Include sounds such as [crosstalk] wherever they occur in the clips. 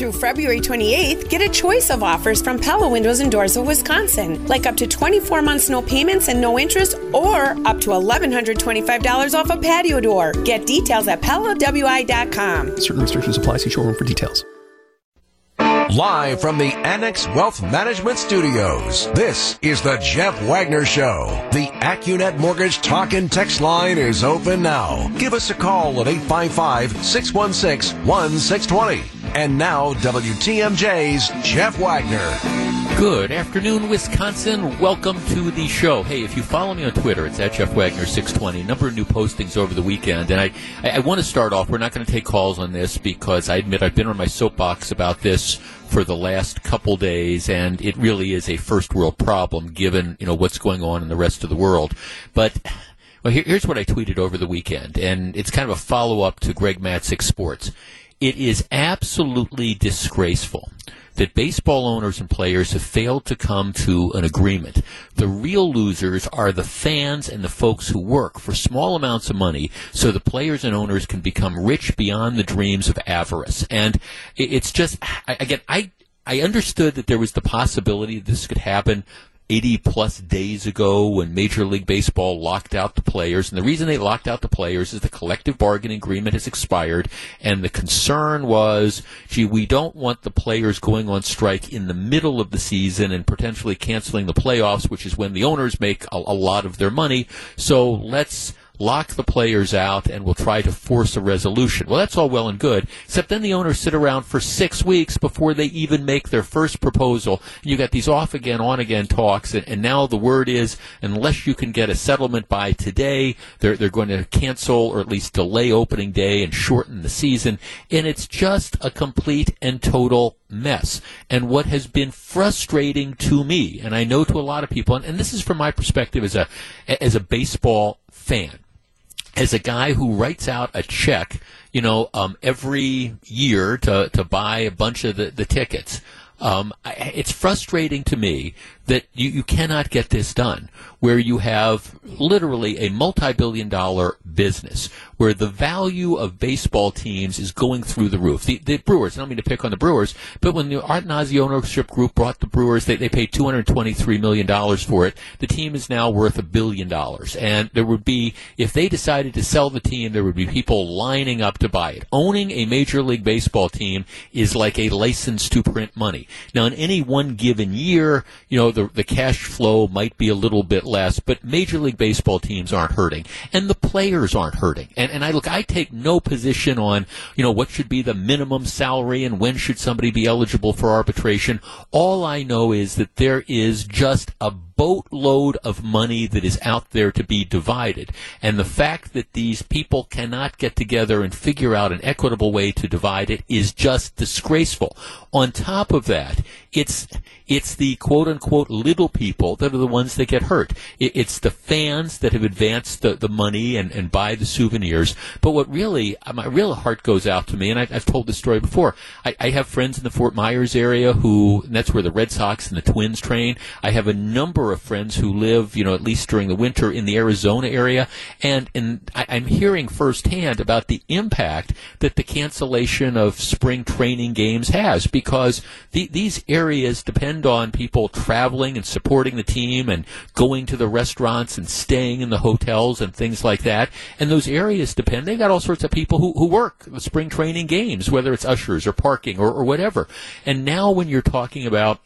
through February 28th, get a choice of offers from Pella Windows and Doors of Wisconsin, like up to 24 months no payments and no interest, or up to $1,125 off a patio door. Get details at PellaWI.com. Certain restrictions apply. See showroom for details. Live from the Annex Wealth Management Studios, this is the Jeff Wagner Show. The Accunet Mortgage Talk and Text line is open now. Give us a call at 855 616 1620. And now, WTMJ's Jeff Wagner. Good afternoon, Wisconsin. Welcome to the show. Hey, if you follow me on Twitter, it's at Jeff Wagner 620. A number of new postings over the weekend. And I, I, I want to start off. We're not going to take calls on this because I admit I've been on my soapbox about this for the last couple days, and it really is a first world problem given, you know, what's going on in the rest of the world. But well, here, here's what I tweeted over the weekend, and it's kind of a follow up to Greg Matzek Sports. It is absolutely disgraceful that baseball owners and players have failed to come to an agreement. The real losers are the fans and the folks who work for small amounts of money so the players and owners can become rich beyond the dreams of avarice. And it's just, again, I, I understood that there was the possibility this could happen 80 plus days ago when Major League Baseball locked out the players. And the reason they locked out the players is the collective bargaining agreement has expired. And the concern was, gee, we don't want the players going on strike in the middle of the season and potentially canceling the playoffs, which is when the owners make a, a lot of their money. So let's lock the players out, and we'll try to force a resolution. Well, that's all well and good, except then the owners sit around for six weeks before they even make their first proposal. You got these off again, on again talks, and, and now the word is unless you can get a settlement by today, they're, they're going to cancel or at least delay opening day and shorten the season. And it's just a complete and total mess. And what has been frustrating to me, and I know to a lot of people, and, and this is from my perspective as a as a baseball fan, as a guy who writes out a check, you know, um, every year to to buy a bunch of the, the tickets. Um, I, it's frustrating to me that you, you cannot get this done, where you have literally a multi-billion dollar business, where the value of baseball teams is going through the roof. The, the Brewers, I don't mean to pick on the Brewers, but when the Attanasio ownership group brought the Brewers, they, they paid $223 million for it. The team is now worth a billion dollars. And there would be, if they decided to sell the team, there would be people lining up to buy it. Owning a Major League Baseball team is like a license to print money. Now, in any one given year, you know, the, the cash flow might be a little bit less, but Major League Baseball teams aren't hurting. And the players aren't hurting. And, and I look, I take no position on, you know, what should be the minimum salary and when should somebody be eligible for arbitration. All I know is that there is just a boatload of money that is out there to be divided. And the fact that these people cannot get together and figure out an equitable way to divide it is just disgraceful. On top of that, it's it's the quote unquote little people that are the ones that get hurt. It, it's the fans that have advanced the, the money and, and buy the souvenirs. But what really, uh, my real heart goes out to me, and I, have told this story before. I, I, have friends in the Fort Myers area who, and that's where the Red Sox and the Twins train. I have a number of friends who live, you know, at least during the winter in the Arizona area, and and I, I'm hearing firsthand about the impact that the cancellation of spring training games has because the, these areas depend on people traveling and supporting the team and going to the restaurants and staying in the hotels and things like that. And those areas depend. They've got all sorts of people who, who work the spring training games, whether it's ushers or parking or, or whatever. And now when you're talking about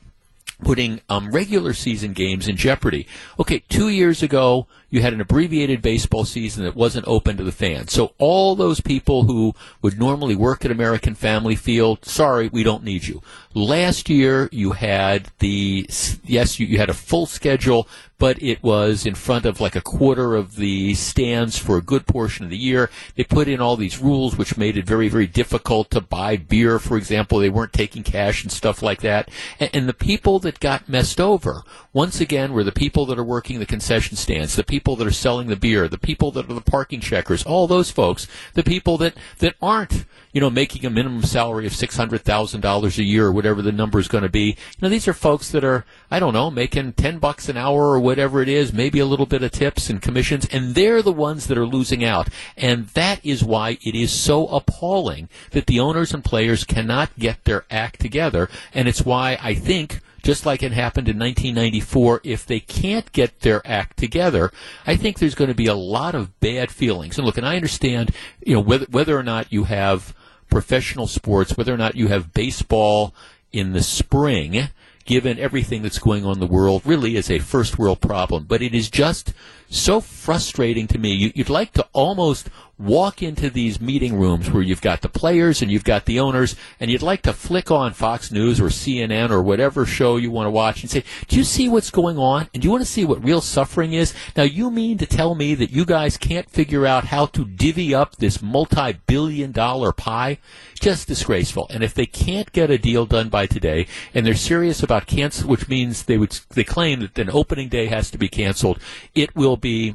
putting um, regular season games in jeopardy. Okay, two years ago, you had an abbreviated baseball season that wasn't open to the fans. So all those people who would normally work at American Family Field, sorry, we don't need you. Last year, you had the, yes, you, you had a full schedule, but it was in front of like a quarter of the stands for a good portion of the year. They put in all these rules which made it very, very difficult to buy beer, for example. They weren't taking cash and stuff like that. And, and the people that got messed over, once again, were the people that are working the concession stands, the people people that are selling the beer, the people that are the parking checkers, all those folks, the people that, that aren't, you know, making a minimum salary of $600,000 a year or whatever the number is going to be. You know, these are folks that are, I don't know, making 10 bucks an hour or whatever it is, maybe a little bit of tips and commissions, and they're the ones that are losing out. And that is why it is so appalling that the owners and players cannot get their act together. And it's why I think just like it happened in 1994, if they can't get their act together, I think there's going to be a lot of bad feelings. And look, and I understand, you know, whether, whether or not you have professional sports, whether or not you have baseball in the spring, given everything that's going on in the world, really is a first world problem. But it is just so frustrating to me. You, would like to almost walk into these meeting rooms where you've got the players and you've got the owners, and you'd like to flick on Fox News or CNN or whatever show you want to watch and say, Do you see what's going on? And do you want to see what real suffering is? Now, you mean to tell me that you guys can't figure out how to divvy up this multi billion dollar pie? Just disgraceful. And if they can't get a deal done by today, and they're serious about cancel, which means they would they claim that an opening day has to be canceled, it will be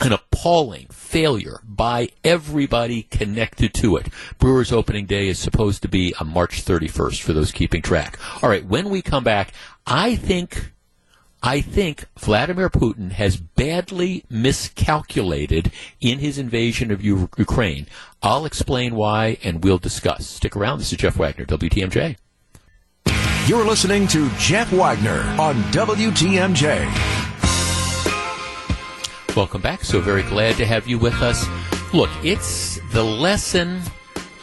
an appalling failure by everybody connected to it. Brewers opening day is supposed to be on March 31st for those keeping track. All right, when we come back, I think I think Vladimir Putin has badly miscalculated in his invasion of U- Ukraine. I'll explain why and we'll discuss. Stick around. This is Jeff Wagner, WTMJ. You're listening to Jeff Wagner on WTMJ. Welcome back. So very glad to have you with us. Look, it's the lesson,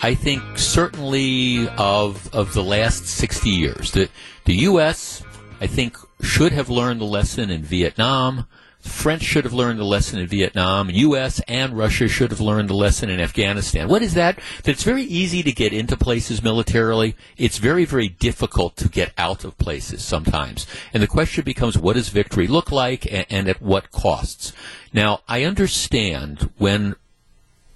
I think, certainly of of the last 60 years. that the U.S., I think, should have learned the lesson in Vietnam. French should have learned the lesson in Vietnam. U.S. and Russia should have learned the lesson in Afghanistan. What is that? That it's very easy to get into places militarily. It's very, very difficult to get out of places sometimes. And the question becomes, what does victory look like and, and at what costs? Now, I understand when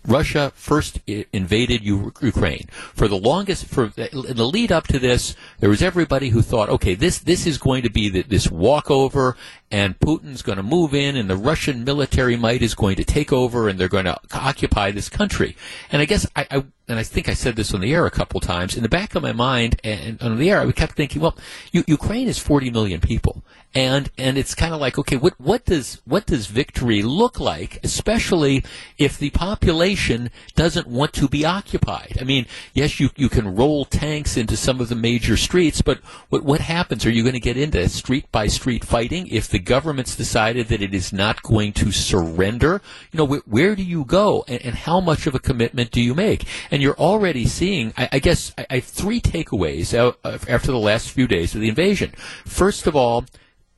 Russia first invaded Ukraine. For the longest, for in the lead up to this, there was everybody who thought, okay, this this is going to be the, this walkover, and Putin's going to move in, and the Russian military might is going to take over, and they're going to occupy this country. And I guess I, I and I think I said this on the air a couple times. In the back of my mind, and on the air, I kept thinking, well, Ukraine is 40 million people, and and it's kind of like, okay, what what does what does victory look like, especially if the population doesn't want to be occupied? I mean, yes, you you can roll tanks into some of the major streets, but what what happens? Are you going to get into street by street fighting if the government's decided that it is not going to surrender? You know, wh- where do you go, and, and how much of a commitment do you make? and you're already seeing, I, I guess, I, I, have three takeaways uh, after the last few days of the invasion. First of all,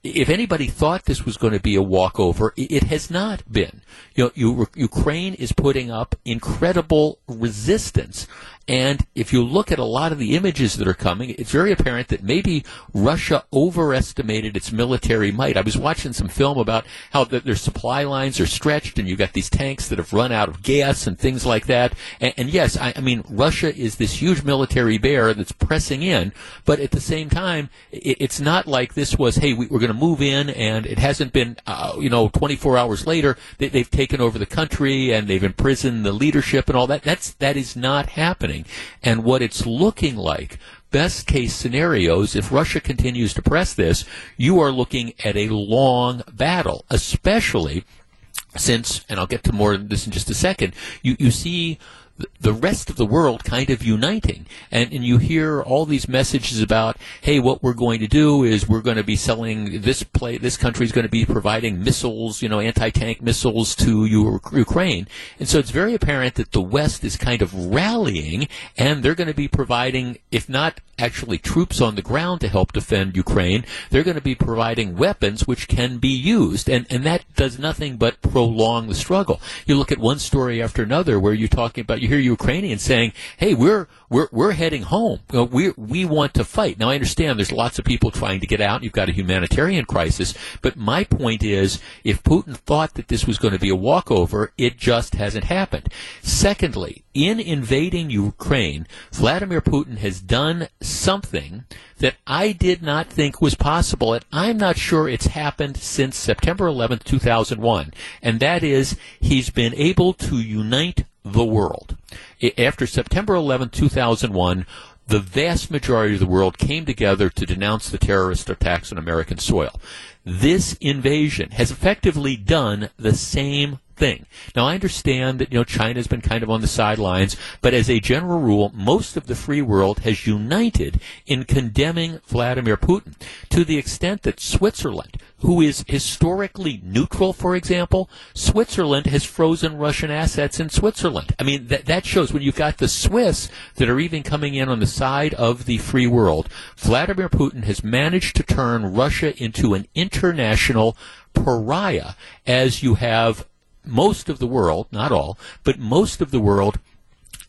if anybody thought this was going to be a walkover, it has not been. You know, you, Ukraine is putting up incredible resistance, and if you look at a lot of the images that are coming, it's very apparent that maybe Russia overestimated its military might. I was watching some film about how the, their supply lines are stretched, and you've got these tanks that have run out of gas and things like that. And, and yes, I, I, mean, Russia is this huge military bear that's pressing in, but at the same time, it, it's not like this was, hey, we, are going to move in, and it hasn't been, uh, you know, 24 hours later, they, they've taken over the country and they've imprisoned the leadership and all that. That's, that is not happening happening and what it's looking like. Best case scenarios, if Russia continues to press this, you are looking at a long battle, especially since, and I'll get to more of this in just a second, you, you see the rest of the world kind of uniting. And, and you hear all these messages about, hey, what we're going to do is we're going to be selling this play, this country is going to be providing missiles, you know, anti-tank missiles to Ukraine. And so it's very apparent that the West is kind of rallying and they're going to be providing, if not actually troops on the ground to help defend Ukraine, they're going to be providing weapons which can be used. And, and that does nothing but prolong the struggle. You look at one story after another where you're talking about, you hear Ukrainians saying, "Hey, we're we're we're heading home. we we want to fight." Now I understand there's lots of people trying to get out. You've got a humanitarian crisis, but my point is, if Putin thought that this was going to be a walkover, it just hasn't happened. Secondly, in invading Ukraine, Vladimir Putin has done something that I did not think was possible, and I'm not sure it's happened since September 11th, 2001. And that is, he's been able to unite the world. After September 11, 2001, the vast majority of the world came together to denounce the terrorist attacks on American soil. this invasion has effectively done the same thing. Now, I understand that, you know, China's been kind of on the sidelines, but as a general rule, most of the free world has united in condemning Vladimir Putin to the extent that Switzerland, who is historically neutral, for example, Switzerland has frozen Russian assets in Switzerland. I mean, that, that shows when you've got the Swiss that are even coming in on the side of the free world, Vladimir Putin has managed to turn Russia into an international pariah as you have most of the world, not all, but most of the world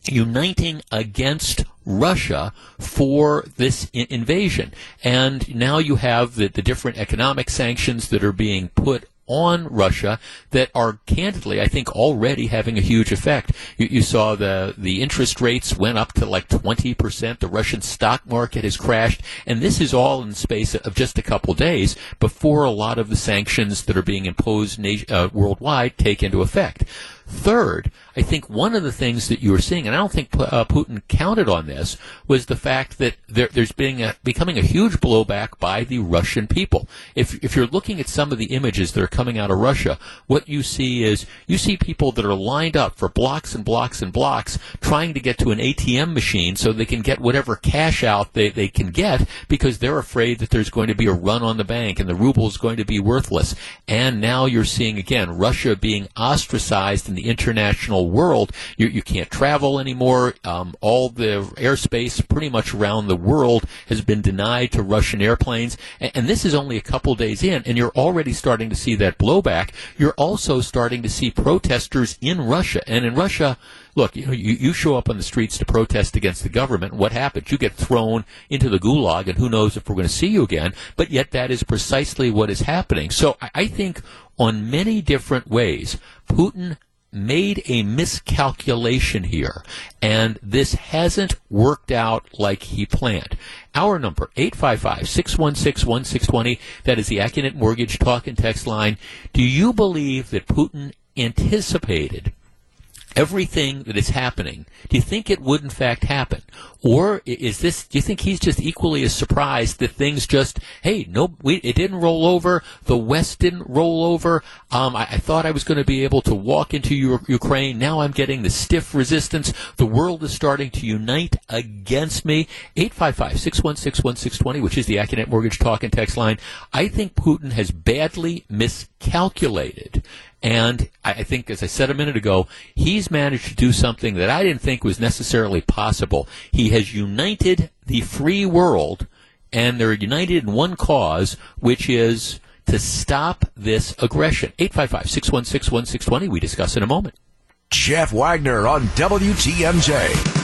uniting against Russia for this I- invasion. And now you have the, the different economic sanctions that are being put on Russia that are candidly, I think, already having a huge effect. You, you, saw the the interest rates went up to like 20 percent. The Russian stock market has crashed, and this is all in the space of just a couple days before a lot of the sanctions that are being imposed na- uh, worldwide take into effect. Third, I think one of the things that you were seeing, and I don't think uh, Putin counted on this, was the fact that there, there's being a, becoming a huge blowback by the Russian people. If, if you're looking at some of the images that are coming out of Russia, what you see is you see people that are lined up for blocks and blocks and blocks trying to get to an ATM machine so they can get whatever cash out they, they can get because they're afraid that there's going to be a run on the bank and the ruble is going to be worthless. And now you're seeing again Russia being ostracized in the international world. You, you can't travel anymore. Um, all the airspace pretty much around the world has been denied to Russian airplanes. And, and this is only a couple days in, and you're already starting to see that blowback. You're also starting to see protesters in Russia. And in Russia, look, you, know, you, you show up on the streets to protest against the government. What happens? You get thrown into the gulag, and who knows if we're going to see you again. But yet, that is precisely what is happening. So I, I think on many different ways, Putin made a miscalculation here, and this hasn't worked out like he planned. Our number, 855-616-1620, that is the Accunet Mortgage talk and text line. Do you believe that Putin anticipated everything that is happening, do you think it would in fact happen? Or is this, do you think he's just equally as surprised that things just, hey, no, we, it didn't roll over, the West didn't roll over, um, I, I, thought I was going to be able to walk into U- Ukraine, now I'm getting the stiff resistance, the world is starting to unite against me. 855-616-1620, which is the Accunet Mortgage Talk and Text line. I think Putin has badly miscalculated and I think, as I said a minute ago, he's managed to do something that I didn't think was necessarily possible. He has united the free world, and they're united in one cause, which is to stop this aggression. 855 616 1620. We discuss in a moment. Jeff Wagner on WTMJ.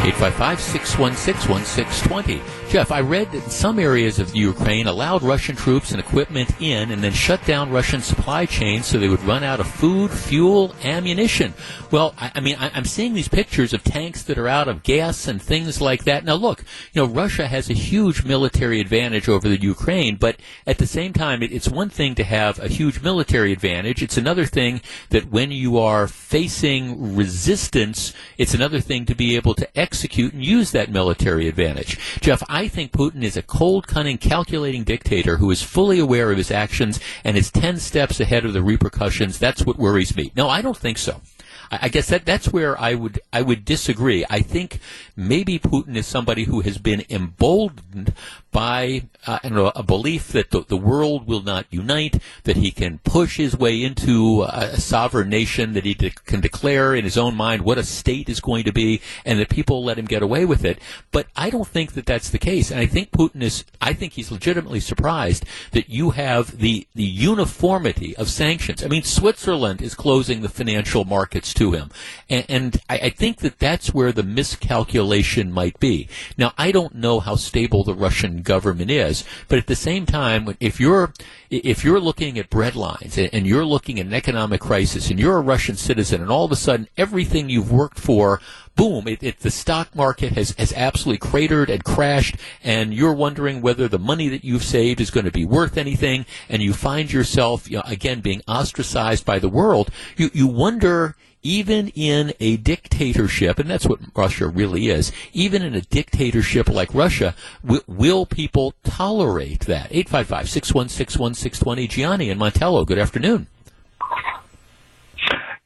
855 616 1620. Jeff, I read that in some areas of Ukraine allowed Russian troops and equipment in and then shut down Russian supply chains so they would run out of food, fuel, ammunition. Well, I, I mean, I, am seeing these pictures of tanks that are out of gas and things like that. Now, look, you know, Russia has a huge military advantage over the Ukraine, but at the same time, it, it's one thing to have a huge military advantage. It's another thing that when you are facing resistance, it's another thing to be able to execute and use that military advantage. Jeff, I think Putin is a cold, cunning, calculating dictator who is fully aware of his actions and is 10 steps ahead of the repercussions. That's what worries me. No, I don't think so. I guess that that's where I would I would disagree. I think maybe Putin is somebody who has been emboldened by uh, know, a belief that the, the, world will not unite, that he can push his way into a, a sovereign nation, that he de- can declare in his own mind what a state is going to be, and that people let him get away with it. But I don't think that that's the case, and I think Putin is. I think he's legitimately surprised that you have the the uniformity of sanctions. I mean, Switzerland is closing the financial markets to him, and, and I, I think that that's where the miscalculation might be. Now, I don't know how stable the Russian government is. But at the same time, if you're if you're looking at bread lines and you're looking at an economic crisis and you're a Russian citizen and all of a sudden everything you've worked for boom, it, it, the stock market has, has absolutely cratered and crashed, and you're wondering whether the money that you've saved is going to be worth anything, and you find yourself, you know, again, being ostracized by the world, you, you wonder even in a dictatorship, and that's what Russia really is, even in a dictatorship like Russia, w- will people tolerate that? 855 616 1620. Gianni and Montello, good afternoon.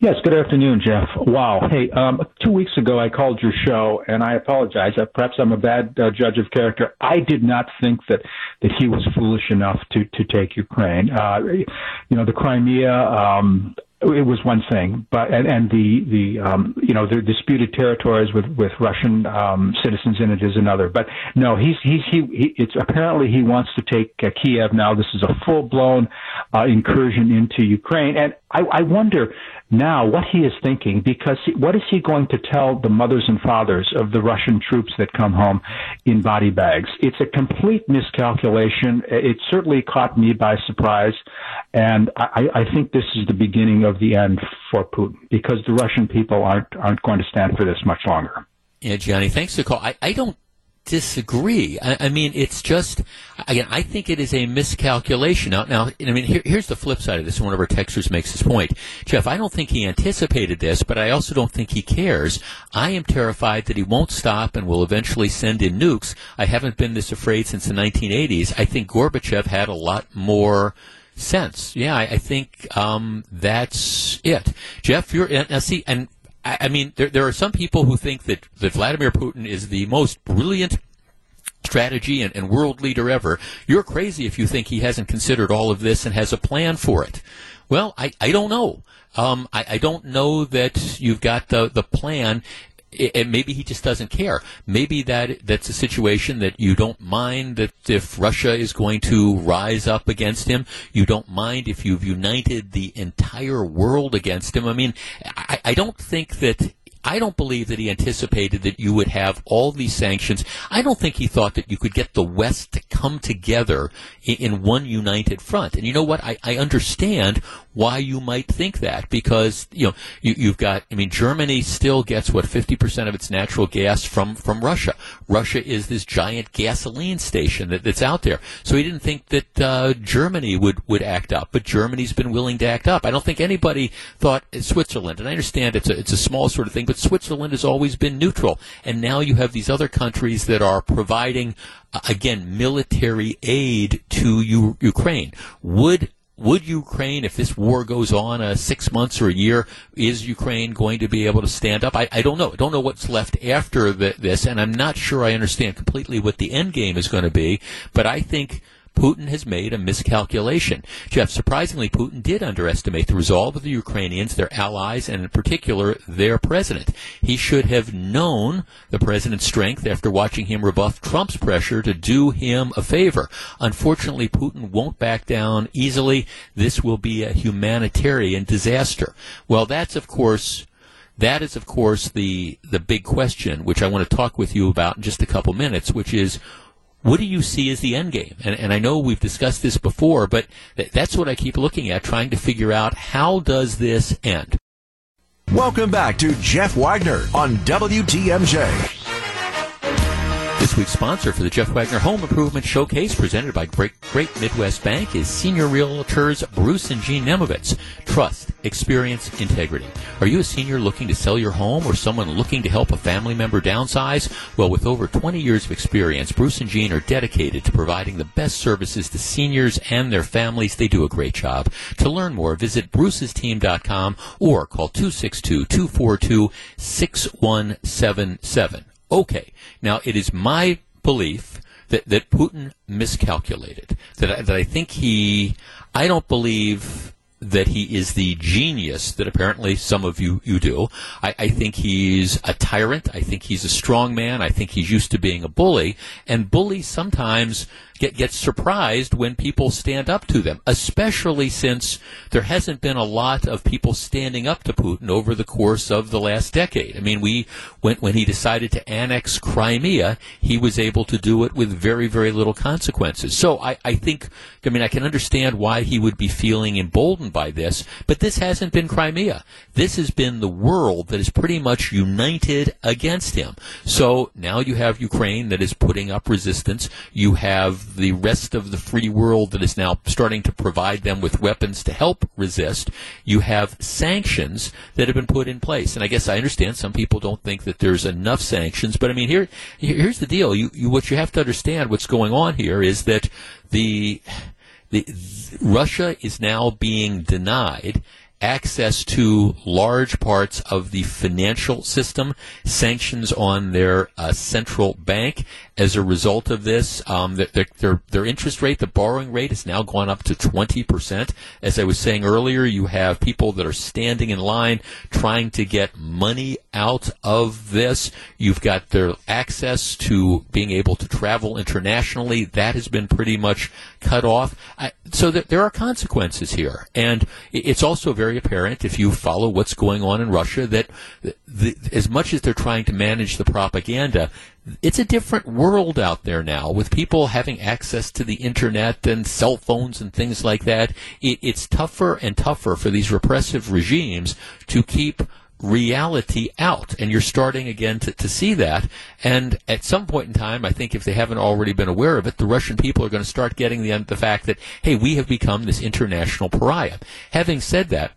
Yes, good afternoon, Jeff. Wow. Hey, um, two weeks ago I called your show, and I apologize. Uh, perhaps I'm a bad uh, judge of character. I did not think that that he was foolish enough to to take Ukraine. Uh, you know, the Crimea. Um, it was one thing, but and, and the the um, you know the disputed territories with with Russian um, citizens in it is another. But no, he's he's he, he it's apparently he wants to take uh, Kiev now. This is a full blown uh, incursion into Ukraine, and I, I wonder now what he is thinking because he, what is he going to tell the mothers and fathers of the Russian troops that come home in body bags? It's a complete miscalculation. It certainly caught me by surprise, and I, I think this is the beginning of the end for Putin because the Russian people aren't aren't going to stand for this much longer. Yeah, Johnny, thanks for the call. I, I don't disagree. I, I, mean, it's just again. I think it is a miscalculation. Now, now, I mean, here, here's the flip side of this. One of our texters makes this point, Jeff. I don't think he anticipated this, but I also don't think he cares. I am terrified that he won't stop and will eventually send in nukes. I haven't been this afraid since the 1980s. I think Gorbachev had a lot more sense. Yeah, I, I think um, that's it. Jeff, you're now see and I, mean, there, there are some people who think that, that Vladimir Putin is the most brilliant strategy and, and, world leader ever. You're crazy if you think he hasn't considered all of this and has a plan for it. Well, I, I don't know. Um, I, I, don't know that you've got the, the plan and maybe he just doesn't care. Maybe that that's a situation that you don't mind that if Russia is going to rise up against him, you don't mind if you've united the entire world against him. I mean, I, I don't think that I don't believe that he anticipated that you would have all these sanctions. I don't think he thought that you could get the West to come together in, in one united front. And you know what? I, I, understand why you might think that because you know you, have got. I mean, Germany still gets what fifty percent of its natural gas from from Russia. Russia is this giant gasoline station that, that's out there. So he didn't think that uh, Germany would would act up, but Germany's been willing to act up. I don't think anybody thought Switzerland. And I understand it's a it's a small sort of thing but Switzerland has always been neutral. And now you have these other countries that are providing, uh, again, military aid to U- Ukraine. Would would Ukraine, if this war goes on uh, six months or a year, is Ukraine going to be able to stand up? I, I don't know. I don't know what's left after the, this, and I'm not sure I understand completely what the end game is going to be. But I think Putin has made a miscalculation. Jeff, surprisingly, Putin did underestimate the resolve of the Ukrainians, their allies, and in particular, their president. He should have known the president's strength after watching him rebuff Trump's pressure to do him a favor. Unfortunately, Putin won't back down easily. This will be a humanitarian disaster. Well, that's, of course, that is, of course, the the big question, which I want to talk with you about in just a couple minutes, which is what do you see as the end game? And, and I know we've discussed this before, but th- that's what I keep looking at, trying to figure out how does this end? Welcome back to Jeff Wagner on WTMJ. This week's sponsor for the Jeff Wagner Home Improvement Showcase, presented by Great, Great Midwest Bank, is Senior Realtors Bruce and Jean Nemovitz. Trust, experience, integrity. Are you a senior looking to sell your home or someone looking to help a family member downsize? Well, with over 20 years of experience, Bruce and Jean are dedicated to providing the best services to seniors and their families. They do a great job. To learn more, visit brucesteam.com or call 262 242 6177. Okay. Now, it is my belief that, that Putin miscalculated. That I, that I think he, I don't believe that he is the genius that apparently some of you, you do. I, I, think he's a tyrant. I think he's a strong man. I think he's used to being a bully. And bullies sometimes get, get surprised when people stand up to them, especially since there hasn't been a lot of people standing up to Putin over the course of the last decade. I mean, we when when he decided to annex Crimea, he was able to do it with very very little consequences. So I, I think I mean I can understand why he would be feeling emboldened by this, but this hasn't been Crimea. This has been the world that is pretty much united against him. So now you have Ukraine that is putting up resistance. You have the rest of the free world that is now starting to provide them with weapons to help resist. You have sanctions that have been put in place. And I guess I understand some people don't think that there's enough sanctions, but I mean, here, here's the deal. You, you, what you have to understand what's going on here is that the, the, Russia is now being denied access to large parts of the financial system, sanctions on their uh, central bank. As a result of this, um, their, their, their interest rate, the borrowing rate, has now gone up to 20%. As I was saying earlier, you have people that are standing in line trying to get money out of this. You've got their access to being able to travel internationally. That has been pretty much cut off. I, so th- there are consequences here. And it's also very apparent if you follow what's going on in Russia that the, as much as they're trying to manage the propaganda, it's a different world out there now with people having access to the internet and cell phones and things like that. It, it's tougher and tougher for these repressive regimes to keep reality out. And you're starting again to, to see that. And at some point in time, I think if they haven't already been aware of it, the Russian people are going to start getting the, the fact that, hey, we have become this international pariah. Having said that,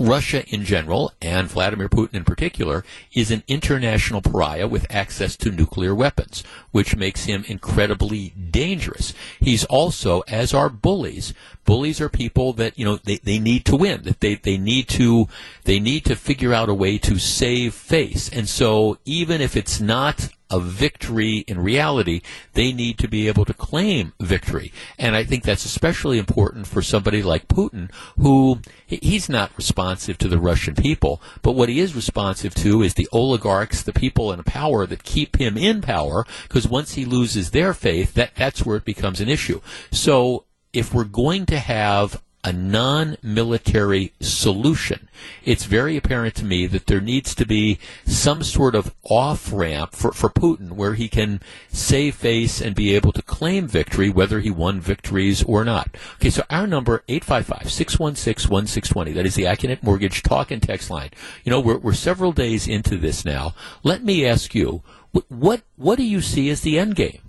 Russia in general, and Vladimir Putin in particular, is an international pariah with access to nuclear weapons, which makes him incredibly dangerous. He's also, as are bullies, bullies are people that, you know, they, they need to win, that they, they need to, they need to figure out a way to save face. And so even if it's not a victory in reality, they need to be able to claim victory. And I think that's especially important for somebody like Putin, who he's not responsive to the Russian people, but what he is responsive to is the oligarchs, the people in power that keep him in power, because once he loses their faith, that, that's where it becomes an issue. So if we're going to have a non-military solution. It's very apparent to me that there needs to be some sort of off-ramp for, for Putin where he can save face and be able to claim victory whether he won victories or not. Okay, so our number, 855-616-1620. That is the Accunet Mortgage talk and text line. You know, we're, we're several days into this now. Let me ask you, what, what do you see as the end game?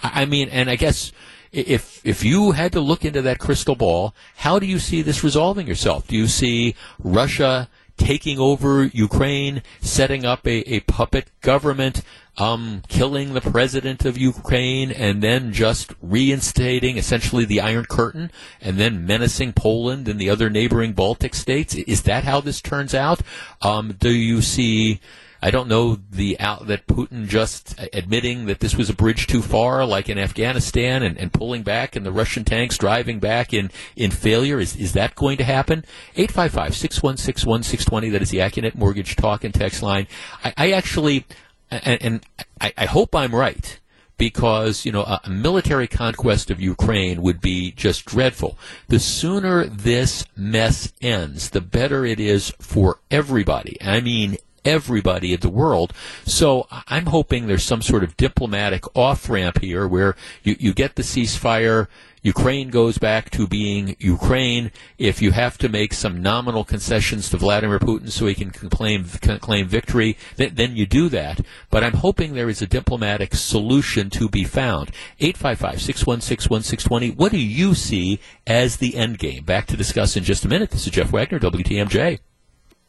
I mean, and I guess if if you had to look into that crystal ball, how do you see this resolving yourself? Do you see Russia taking over Ukraine, setting up a, a puppet government, um, killing the president of Ukraine, and then just reinstating essentially the Iron Curtain, and then menacing Poland and the other neighboring Baltic states? Is that how this turns out? Um, do you see I don't know the out that Putin just admitting that this was a bridge too far, like in Afghanistan, and, and pulling back, and the Russian tanks driving back in, in failure. Is is that going to happen? 855-616-1620. That is the Accunet Mortgage talk and text line. I, I actually, and, and I, I hope I'm right because you know a, military conquest of Ukraine would be just dreadful. The sooner this mess ends, the better it is for everybody. I mean everybody in the world. So I'm hoping there's some sort of diplomatic off ramp here where you, you get the ceasefire. Ukraine goes back to being Ukraine. If you have to make some nominal concessions to Vladimir Putin so he can claim, claim victory, then, then you do that. But I'm hoping there is a diplomatic solution to be found. 855-616-1620. What do you see as the end game? Back to discuss in just a minute. This is Jeff Wagner, WTMJ.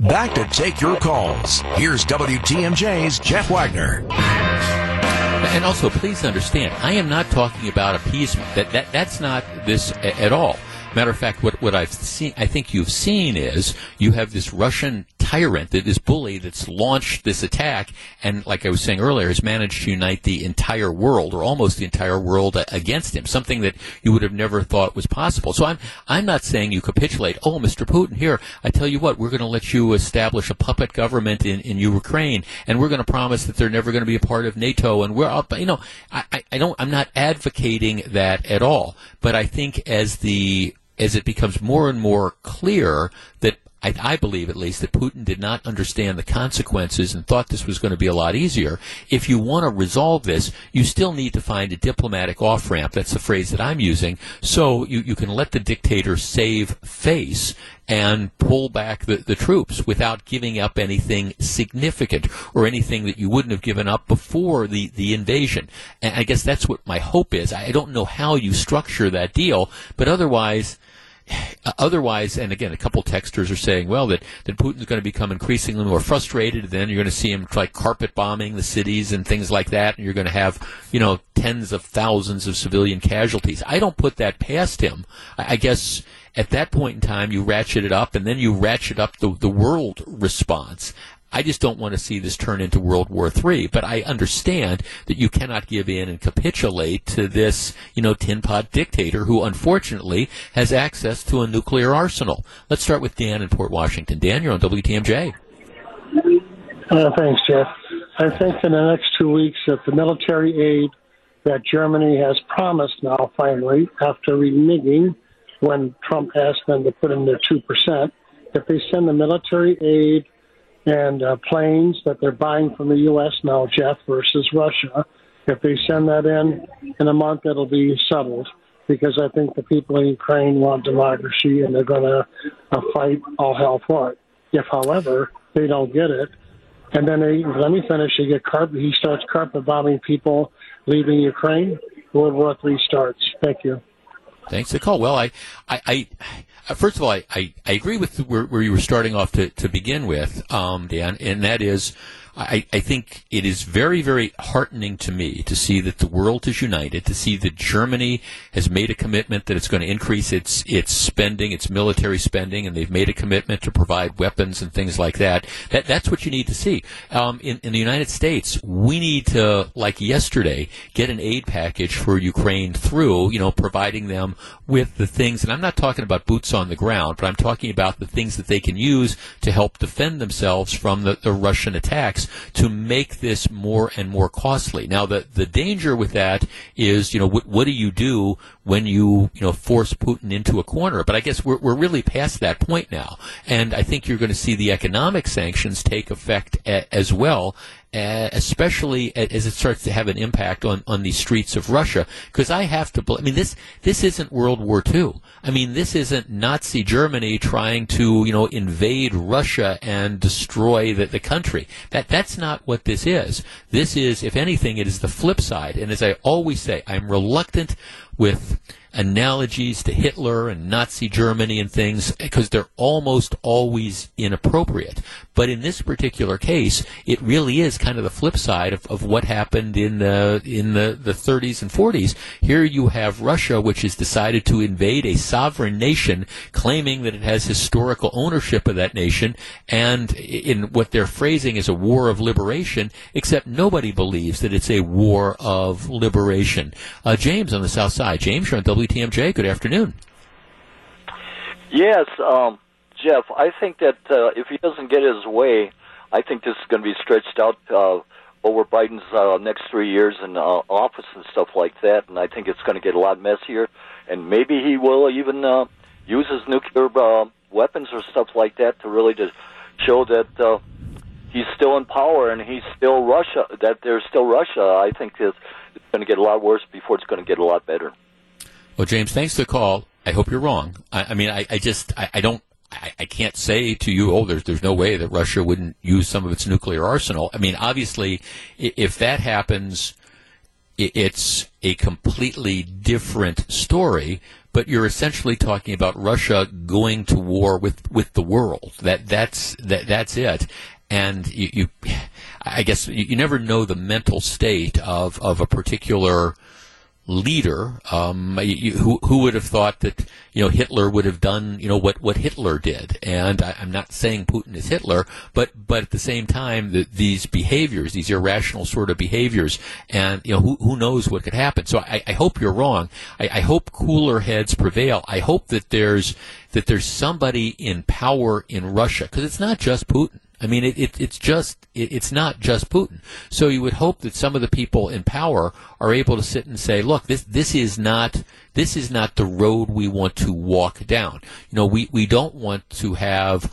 Back to take your calls. Here's WTMJ's Jeff Wagner. And also, please understand, I am not talking about appeasement. That, that that's not this at all. Matter of fact, what, what I've seen, I think you've seen is you have this Russian tyrant, this bully that's launched this attack, and like I was saying earlier, has managed to unite the entire world, or almost the entire world, against him. Something that you would have never thought was possible. So I'm, I'm not saying you capitulate. Oh, Mr. Putin, here, I tell you what, we're going to let you establish a puppet government in, in Ukraine, and we're going to promise that they're never going to be a part of NATO, and we're up. You know, I, I don't, I'm not advocating that at all, but I think as the as it becomes more and more clear that I, I, believe at least that Putin did not understand the consequences and thought this was going to be a lot easier. If you want to resolve this, you still need to find a diplomatic off ramp. That's the phrase that I'm using. So you, you can let the dictator save face and pull back the, the troops without giving up anything significant or anything that you wouldn't have given up before the, the invasion. And I guess that's what my hope is. I don't know how you structure that deal, but otherwise, [sighs] otherwise, and again, a couple texters are saying, well, that, that Putin's going to become increasingly more frustrated. Then you're going to see him like carpet bombing the cities and things like that, and you're going to have, you know, tens of thousands of civilian casualties. I don't put that past him. I, I guess at that point in time, you ratchet it up, and then you ratchet up the, the world response. I just don't want to see this turn into World War III. But I understand that you cannot give in and capitulate to this, you know, tin pot dictator who unfortunately has access to a nuclear arsenal. Let's start with Dan in Port Washington. Dan, you're on WTMJ. Uh, thanks, Jeff. I think in the next two weeks that the military aid that Germany has promised now, finally, after reneging when Trump asked them to put in their 2%, if they send the military aid and uh, planes that they're buying from the U.S. now, Jeff, versus Russia. If they send that in in a month, it'll be settled because I think the people in Ukraine want democracy and they're going to uh, fight all hell for it. If, however, they don't get it, and then they, let me finish. He get carpet. He starts carpet bombing people leaving Ukraine. World War III starts. Thank you. Thanks, Nicole. Well, I, I, I uh, first of all, I, I, I agree with where, where, you were starting off to, to begin with, um, Dan, and that is I, I think it is very, very heartening to me to see that the world is united, to see that Germany has made a commitment that it's going to increase its its spending, its military spending, and they've made a commitment to provide weapons and things like that. That that's what you need to see. Um, in, in the United States, we need to, like yesterday, get an aid package for Ukraine through, you know, providing them with the things, and I'm not talking about boots on the ground, but I'm talking about the things that they can use to help defend themselves from the, the Russian attacks to make this more and more costly. Now, the, the danger with that is, you know, what, what do you do when you, you know, force Putin into a corner? But I guess we're, we're really past that point now. And I think you're going to see the economic sanctions take effect a, as well uh, especially as it starts to have an impact on, on the streets of Russia. Because I have to, I mean, this this isn't World War II. I mean, this isn't Nazi Germany trying to you know invade Russia and destroy the, the country. That that's not what this is. This is, if anything, it is the flip side. And as I always say, I'm reluctant with analogies to Hitler and Nazi Germany and things because they're almost always inappropriate. But in this particular case, it really is kind of the flip side of, of what happened in the in the, the 30s and 40s. Here you have Russia, which has decided to invade a sovereign nation, claiming that it has historical ownership of that nation, and in what they're phrasing is a war of liberation. Except nobody believes that it's a war of liberation. Uh, James on the south side. James, you're on WTMJ. Good afternoon. Yes, um, Jeff. I think that uh, if he doesn't get his way, I think this is going to be stretched out uh, over Biden's uh, next three years in uh, office and stuff like that. And I think it's going to get a lot messier. And maybe he will even uh, use his nuclear uh, weapons or stuff like that to really to show that uh, he's still in power and he's still Russia. That there's still Russia. I think it's, it's going to get a lot worse before it's going to get a lot better. Well, James, thanks for the call. I hope you're wrong. I, I mean, I, I just, I, I don't, I, I, can't say to you, oh, there's there's no way that Russia wouldn't use some of its nuclear arsenal. I mean, obviously, if that happens, it's a completely different story. But you're essentially talking about Russia going to war with, with the world. That that's that that's it. And you, you I guess you, you never know the mental state of of a particular leader. Um, you, who, who would have thought that you know Hitler would have done you know what, what Hitler did? And I, am not saying Putin is Hitler, but but at the same time, the, these behaviors, these irrational sort of behaviors, and you know who, who knows what could happen. So I, I hope you're wrong. I, I hope cooler heads prevail. I hope that there's that there's somebody in power in Russia because it's not just Putin. I mean, it, it, it's just it, it's not just Putin. So you would hope that some of the people in power are able to sit and say, "Look, this this is not this is not the road we want to walk down. You know, we we don't want to have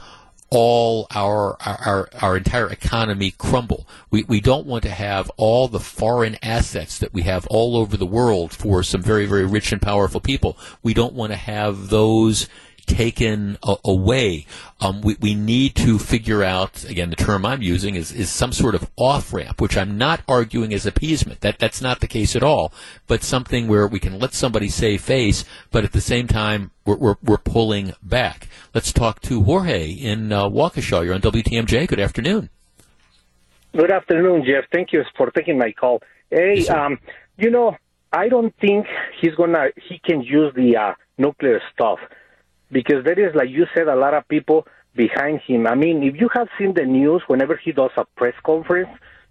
all our, our our entire economy crumble. We we don't want to have all the foreign assets that we have all over the world for some very very rich and powerful people. We don't want to have those taken a- away. Um, we, we need to figure out, again, the term I'm using is, is some sort of off ramp, which I'm not arguing as appeasement. That, that's not the case at all, but something where we can let somebody save face, but at the same time, we're, we're, we're pulling back. Let's talk to Jorge in uh, Waukesha. You're on WTMJ. Good afternoon. Good afternoon, Jeff. Thank you for taking my call. Hey, Yes, um, you know, I don't think he's gonna he can use the uh, nuclear stuff because there is, like you said, a lot of people behind him. I mean, if you have seen the news, whenever he does a press conference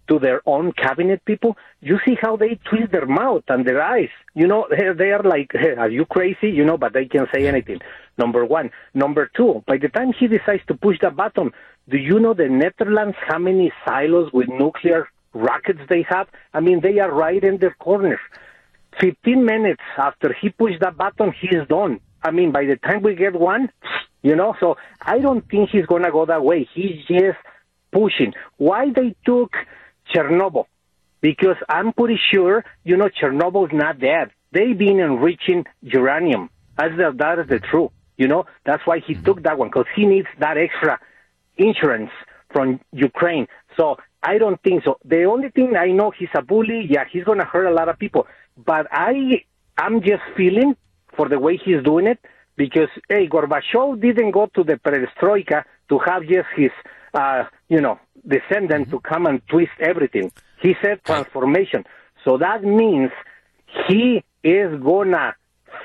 to their own cabinet people, you see how they twist their mouth and their eyes. You know, [laughs] they are like, hey, [laughs] "Are you crazy?" You know, but they can say anything. Number one. Number two. By the time he decides to push the button, do you know the Netherlands how many silos with nuclear rockets they have? I mean, they are right in their corner. 15 minutes after he pushed that button, he is done. I mean, by the time we get one, you know, so I don't think he's going to go that way. He's just pushing. Why they took Chernobyl? Because I'm pretty sure, you know, Chernobyl's not dead. They've been enriching uranium. As the, that is the truth. You know, that's why he mm-hmm. took that one because he needs that extra insurance from Ukraine. So I don't think so. The only thing I know, he's a bully. Yeah, he's going to hurt a lot of people. But I, I'm just feeling for the way he's doing it because, hey, Gorbachev didn't go to the perestroika to have just his, uh, you know, descendant to come and twist everything. He said transformation. So that means he is gonna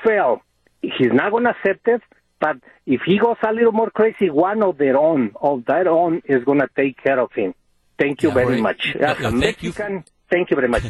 fail. He's not gonna accept it, but if he goes a little more crazy, one of their own, of their own, is gonna take care of him. Thank you Yeah, very right. much. No, As no, a thank you Mexican, thank you very much.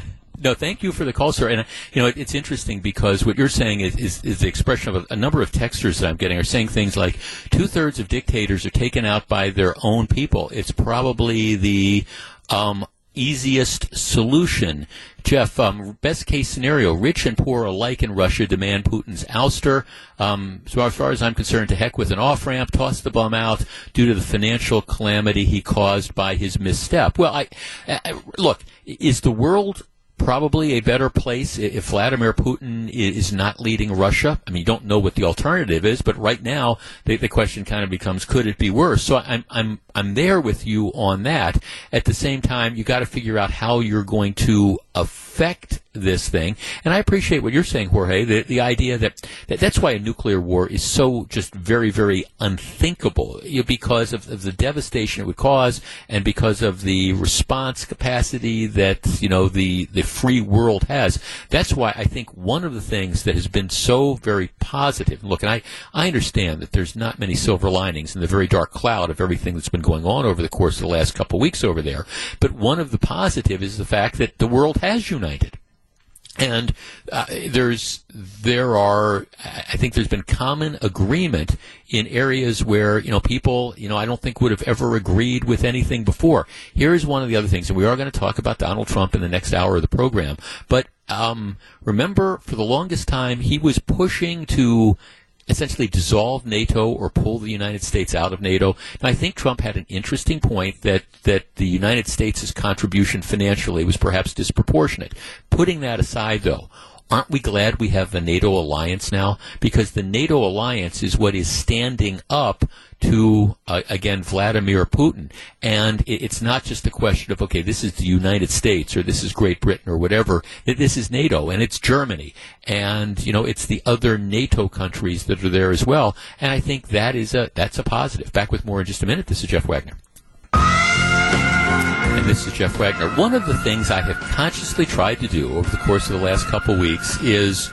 No, thank you for the call, sir. And uh, you know, it, it's interesting because what you're saying is, is, is the expression of a, a number of texters that I'm getting are saying things like two thirds of dictators are taken out by their own people. It's probably the um, easiest solution. Jeff, um, best case scenario: rich and poor alike in Russia demand Putin's ouster. Um, so as far as I'm concerned, to heck with an off ramp, toss the bum out due to the financial calamity he caused by his misstep. Well, I, I look. Is the world probably a better place if Vladimir Putin is not leading Russia. I mean, you don't know what the alternative is, but right now the, the question kind of becomes, could it be worse? So I'm I'm I'm there with you on that. At the same time, you got to figure out how you're going to affect this thing. And I appreciate what you're saying, Jorge. The the idea that, that that's why a nuclear war is so just very very unthinkable because of, of the devastation it would cause, and because of the response capacity that you know the the free world has. That's why I think one of the things that has been so very positive. Look, and I I understand that there's not many silver linings in the very dark cloud of everything that's been going on over the course of the last couple of weeks over there. But one of the positive is the fact that the world has united. And uh, there's there are I think there's been common agreement in areas where you know people you know I don't think would have ever agreed with anything before. Here's one of the other things, and we are going to talk about Donald Trump in the next hour of the program. But um, remember, for the longest time, he was pushing to essentially dissolve NATO or pull the United States out of NATO. And I think Trump had an interesting point that, that the United States' contribution financially was perhaps disproportionate. Putting that aside, though, aren't we glad we have the NATO alliance now? Because the NATO alliance is what is standing up to, uh, again, Vladimir Putin. And it, it's not just a question of, okay, this is the United States or this is Great Britain or whatever. This is NATO and it's Germany. And, you know, it's the other NATO countries that are there as well. And I think that is a, that's a positive. Back with more in just a minute. This is Jeff Wagner. And this is Jeff Wagner. One of the things I have consciously tried to do over the course of the last couple weeks is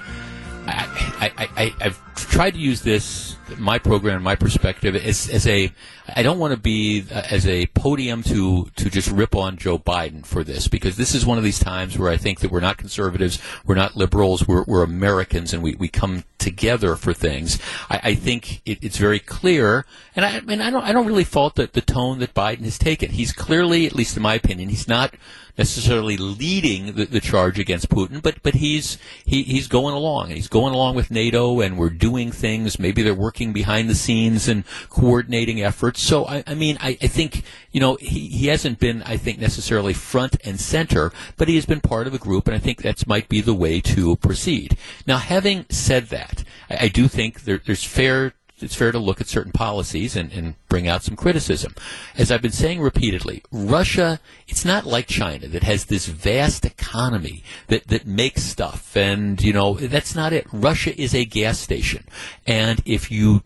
I, I, I, I've tried to use this, my program, my perspective, as, as a, I don't want to be uh, as a podium to, to just rip on Joe Biden for this, because this is one of these times where I think that we're not conservatives, we're not liberals, we're, we're Americans, and we, we come together for things. I, I think it, it's very clear, and I, mean, I don't, I don't really fault the, the tone that Biden has taken. He's clearly, at least in my opinion, he's not necessarily leading the, the charge against Putin, but but he's he, he's going along. He's going along with NATO, and we're doing things. Maybe they're working working behind the scenes and coordinating efforts. So, I, I mean, I, I think, you know, he, he hasn't been, I think, necessarily front and center, but he has been part of a group, and I think that might be the way to proceed. Now, having said that, I, I do think there, there's fair it's fair to look at certain policies and, and bring out some criticism. As I've been saying repeatedly, Russia, it's not like China that has this vast economy that, that makes stuff. And, you know, that's not it. Russia is a gas station. And if you,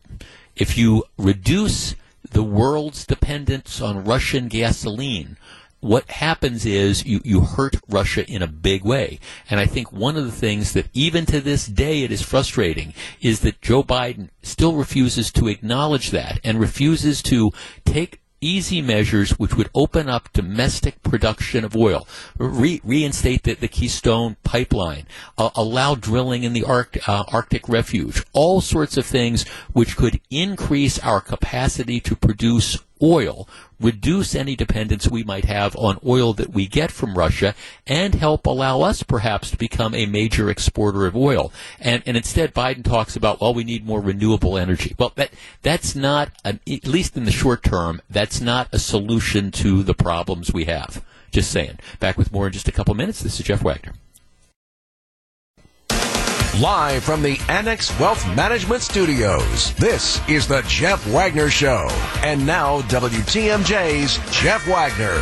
if you reduce the world's dependence on Russian gasoline, what happens is you, you hurt Russia in a big way. And I think one of the things that even to this day it is frustrating is that Joe Biden still refuses to acknowledge that and refuses to take easy measures which would open up domestic production of oil, Re- reinstate the, the, Keystone pipeline, uh, allow drilling in the Arct- uh, Arctic refuge, all sorts of things which could increase our capacity to produce oil, reduce any dependence we might have on oil that we get from Russia, and help allow us perhaps to become a major exporter of oil. And, and instead, Biden talks about, well, we need more renewable energy. Well, that, that's not, an, at least in the short term, that's not a solution to the problems we have. Just saying. Back with more in just a couple minutes. This is Jeff Wagner. Live from the Annex Wealth Management Studios, this is the Jeff Wagner Show. And now, WTMJ's Jeff Wagner.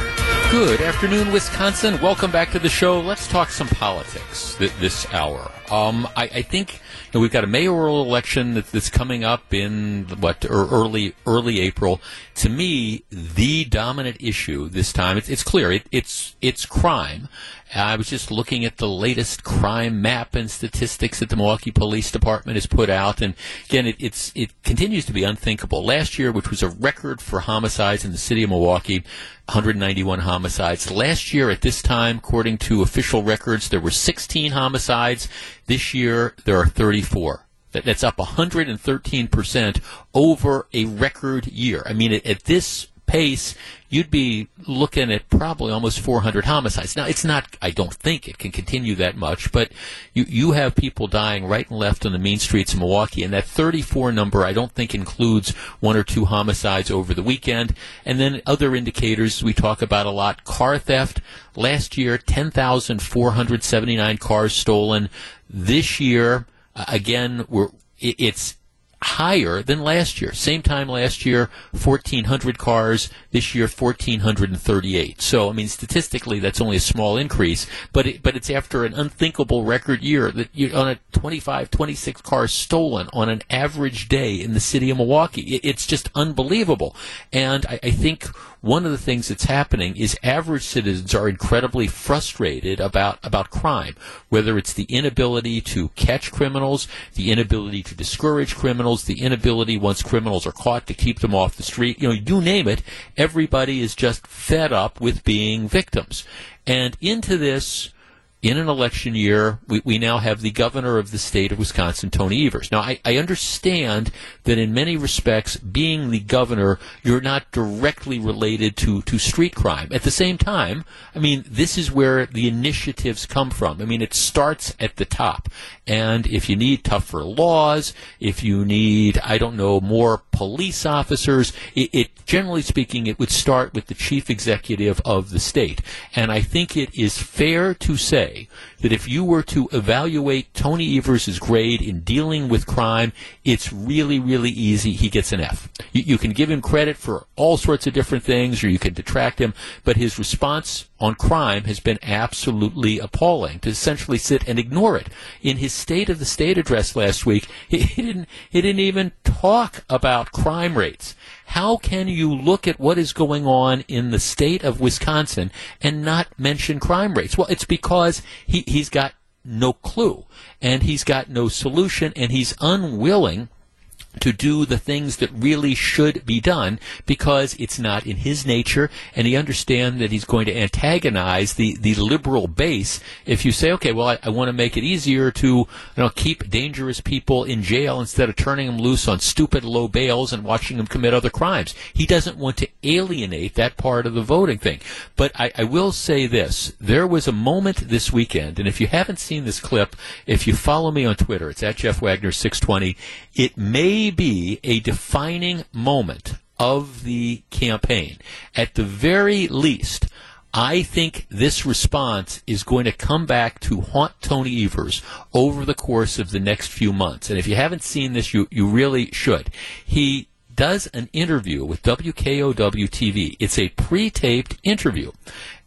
Good afternoon, Wisconsin. Welcome back to the show. Let's talk some politics th- this hour. Um, I, I, think you know, we've got a mayoral election that, that's coming up in what or early early April. To me, the dominant issue this time it's, it's clear it, it's it's crime, Uh, I was just looking at the latest crime map and statistics that the Milwaukee Police Department has put out, and again, it, it's it continues to be unthinkable. Last year, which was a record for homicides in the city of Milwaukee, 191 homicides. Last year at this time, according to official records, there were 16 homicides. This year, there are 34. That's up 113% over a record year. I mean, at this pace, you'd be looking at probably almost 400 homicides. Now, it's not, I don't think it can continue that much, but you, you have people dying right and left on the main streets of Milwaukee, and that 34 number I don't think includes one or two homicides over the weekend. And then other indicators we talk about a lot car theft. Last year, 10,479 cars stolen. This year, again, we're, it's higher than last year. Same time last year, 1,400 cars. This year, 1,438. So, I mean, statistically, that's only a small increase, but it, but it's after an unthinkable record year that you on a 25, 26 cars stolen on an average day in the city of Milwaukee. It, it's just unbelievable. And I, I think one of the things that's happening is average citizens are incredibly frustrated about, about crime, whether it's the inability to catch criminals, the inability to discourage criminals, the inability once criminals are caught to keep them off the street. You know, you name it, everybody is just fed up with being victims. And into this, in an election year, we, we now have the governor of the state of Wisconsin, Tony Evers. Now, I, I understand that in many respects, being the governor, you're not directly related to, to street crime. At the same time, I mean, this is where the initiatives come from. I mean, it starts at the top. And if you need tougher laws, if you need, I don't know, more police officers, it, it generally speaking, it would start with the chief executive of the state. And I think it is fair to say say that if you were to evaluate Tony Evers' grade in dealing with crime, it's really, really easy. He gets an F. You, you can give him credit for all sorts of different things, or you can detract him, but his response on crime has been absolutely appalling to essentially sit and ignore it. In his State of the State address last week, he, he didn't he didn't even talk about crime rates. How can you look at what is going on in the state of Wisconsin and not mention crime rates? Well, it's because he, he's got no clue and he's got no solution and he's unwilling to do the things that really should be done because it's not in his nature and he understands that he's going to antagonize the, the liberal base if you say okay well I, I want to make it easier to you know, keep dangerous people in jail instead of turning them loose on stupid low bails and watching them commit other crimes. He doesn't want to alienate that part of the voting thing. But I, I will say this. There was a moment this weekend and if you haven't seen this clip if you follow me on Twitter it's at Jeff Wagner 620 it may be a defining moment of the campaign. At the very least, I think this response is going to come back to haunt Tony Evers over the course of the next few months. And if you haven't seen this, you, you really should. He does an interview with WKOW TV. It's a pre-taped interview.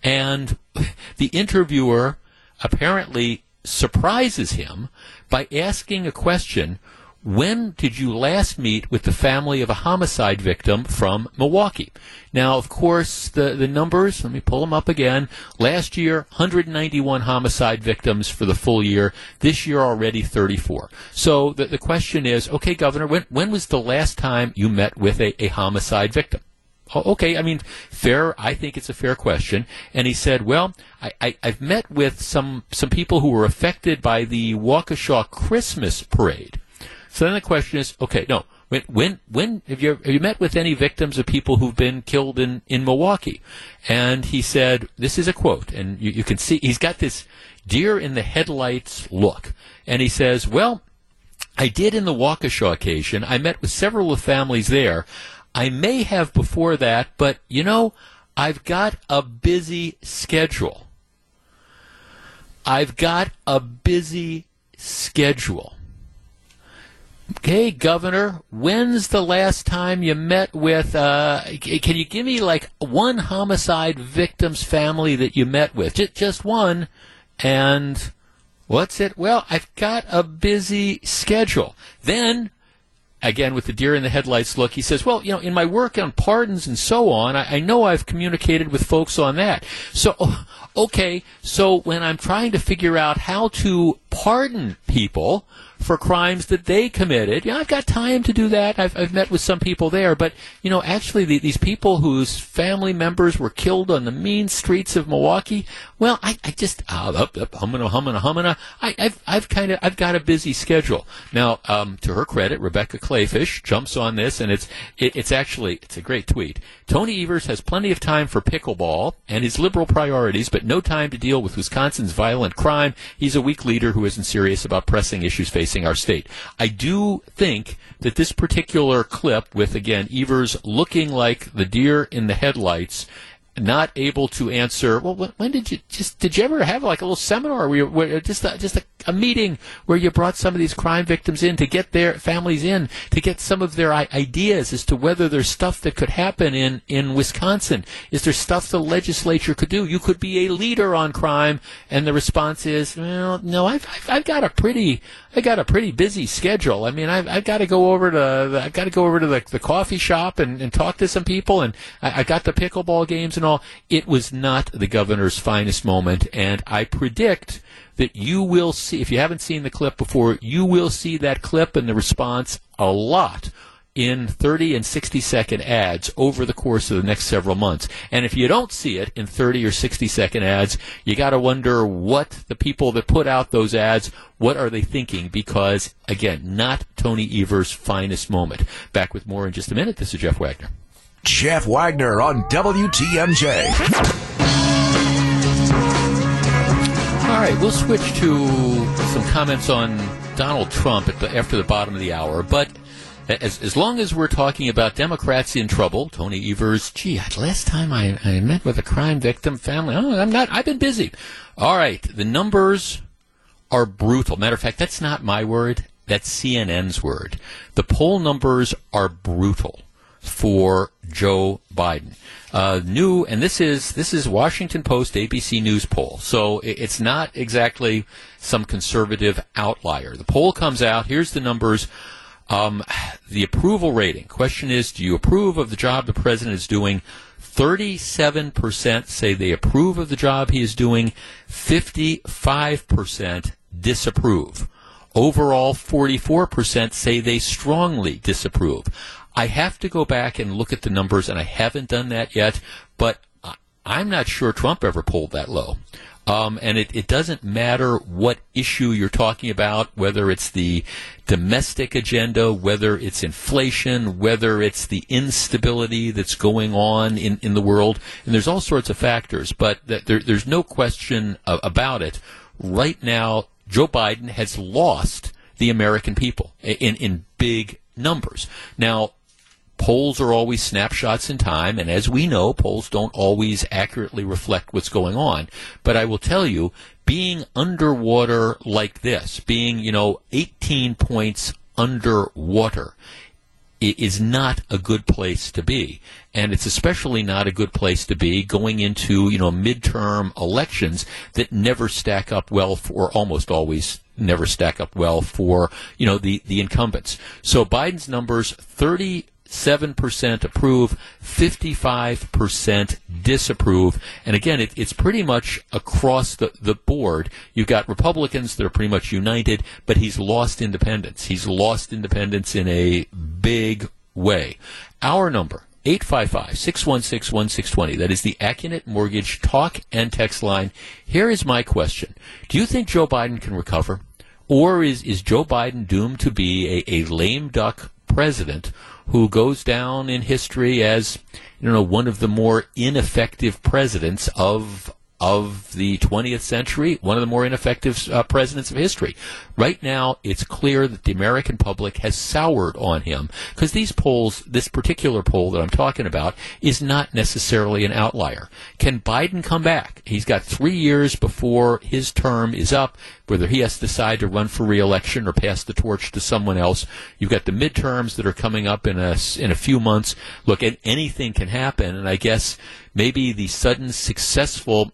And [laughs] the interviewer apparently surprises him by asking a question when did you last meet with the family of a homicide victim from Milwaukee? Now, of course, the, the numbers, let me pull them up again. Last year, 191 homicide victims for the full year. This year already 34. So the, the question is, okay, Governor, when, when was the last time you met with a, a homicide victim? Okay, I mean, fair. I think it's a fair question. And he said, "Well, I, I, have met with some some people who were affected by the Waukesha Christmas parade, so then the question is, okay, no, when when when have you have you met with any victims of people who've been killed in in Milwaukee? And he said, this is a quote, and you, you can see he's got this deer in the headlights look, and he says, well. I did in the Waukesha occasion. I met with several of families there. I may have before that, but you know, I've got a busy schedule. I've got a busy schedule. Okay, Governor, when's the last time you met with, uh, can you give me like one homicide victim's family that you met with? Just, just one. And what's it? Well, I've got a busy schedule. Then, again, with the deer in the headlights look, he says, well, you know, in my work on pardons and so on, I, I know I've communicated with folks on that. So, okay, so when I'm trying to figure out how to pardon people, for crimes that they committed. Yeah, I've got time to do that. I've, I've met with some people there, but you know, actually, the, these people whose family members were killed on the mean streets of Milwaukee. Well, I, I just uh, up, up, humming, humming, humming. I, I've, I've kind of, I've got a busy schedule now. Um, to her credit, Rebecca Kleefisch jumps on this, and it's, it, it's actually, it's a great tweet. Tony Evers has plenty of time for pickleball and his liberal priorities, but no time to deal with Wisconsin's violent crime. He's a weak leader who isn't serious about pressing issues facing facing our state. I do think that this particular clip with, again, Evers looking like the deer in the headlights not able to answer. Well, when, did you just did you ever have like a little seminar where, you, where uh, just a, just a, a, meeting where you brought some of these crime victims in to get their families in to get some of their ideas as to whether there's stuff that could happen in in Wisconsin? Is there stuff the legislature could do? You could be a leader on crime, and the response is, well, no, I've I've, I've got a pretty I got a pretty busy schedule. I mean, I've, I've got to go over to the, I've got to go over to the, the coffee shop and, and talk to some people, and I, I got the pickleball games and It was not the governor's finest moment, and I predict that you will see. If you haven't seen the clip before, you will see that clip and the response a lot in 30 and 60 second ads over the course of the next several months. And if you don't see it in 30 or 60 second ads, you got to wonder what the people that put out those ads, what are they thinking? Because again, not Tony Evers' finest moment. Back with more in just a minute. This is Jeff Wagner. Jeff Wagner on WTMJ. All right, we'll switch to some comments on Donald Trump after the bottom of the hour, but as, as long as we're talking about Democrats in trouble, Tony Evers, gee, last time I, I met with a crime victim family, oh, I'm not, I've been busy. All right, the numbers are brutal. Matter of fact, that's not my word, that's CNN's word. The poll numbers are brutal for Joe Biden. Uh, new, and this is this is Washington Post ABC News poll, so it's not exactly some conservative outlier. The poll comes out. Here's the numbers um, the approval rating. Question is, do you approve of the job the president is doing? 37% say they approve of the job he is doing. 55% disapprove. Overall, 44% say they strongly disapprove. I have to go back and look at the numbers, and I haven't done that yet, but I'm not sure Trump ever pulled that low. Um, and it, it doesn't matter what issue you're talking about, whether it's the domestic agenda, whether it's inflation, whether it's the instability that's going on in, in the world. And there's all sorts of factors, but there, there's no question about it. Right now, Joe Biden has lost the American people in, in big numbers. Now, polls are always snapshots in time, and as we know, polls don't always accurately reflect what's going on. But I will tell you, being underwater like this, being, you know, 18 points underwater, is not a good place to be. And it's especially not a good place to be going into, you know, midterm elections that never stack up well for, or almost always never stack up well for, you know, the, the incumbents. So Biden's numbers, 30 7% approve, 55% disapprove. And again, it, it's pretty much across the, the board. You've got Republicans that are pretty much united, but he's lost independence. He's lost independence in a big way. Our number, 855-616-1620. That is the Accunet Mortgage talk and text line. Here is my question. Do you think Joe Biden can recover? Or is, is Joe Biden doomed to be a, a lame duck president who goes down in history as you know one of the more ineffective presidents of of the 20th century, one of the more ineffective uh, presidents of history. Right now, it's clear that the American public has soured on him because these polls, this particular poll that I'm talking about, is not necessarily an outlier. Can Biden come back? He's got three years before his term is up, whether he has to decide to run for reelection or pass the torch to someone else. You've got the midterms that are coming up in a, in a few months. Look, anything can happen, and I guess maybe the sudden successful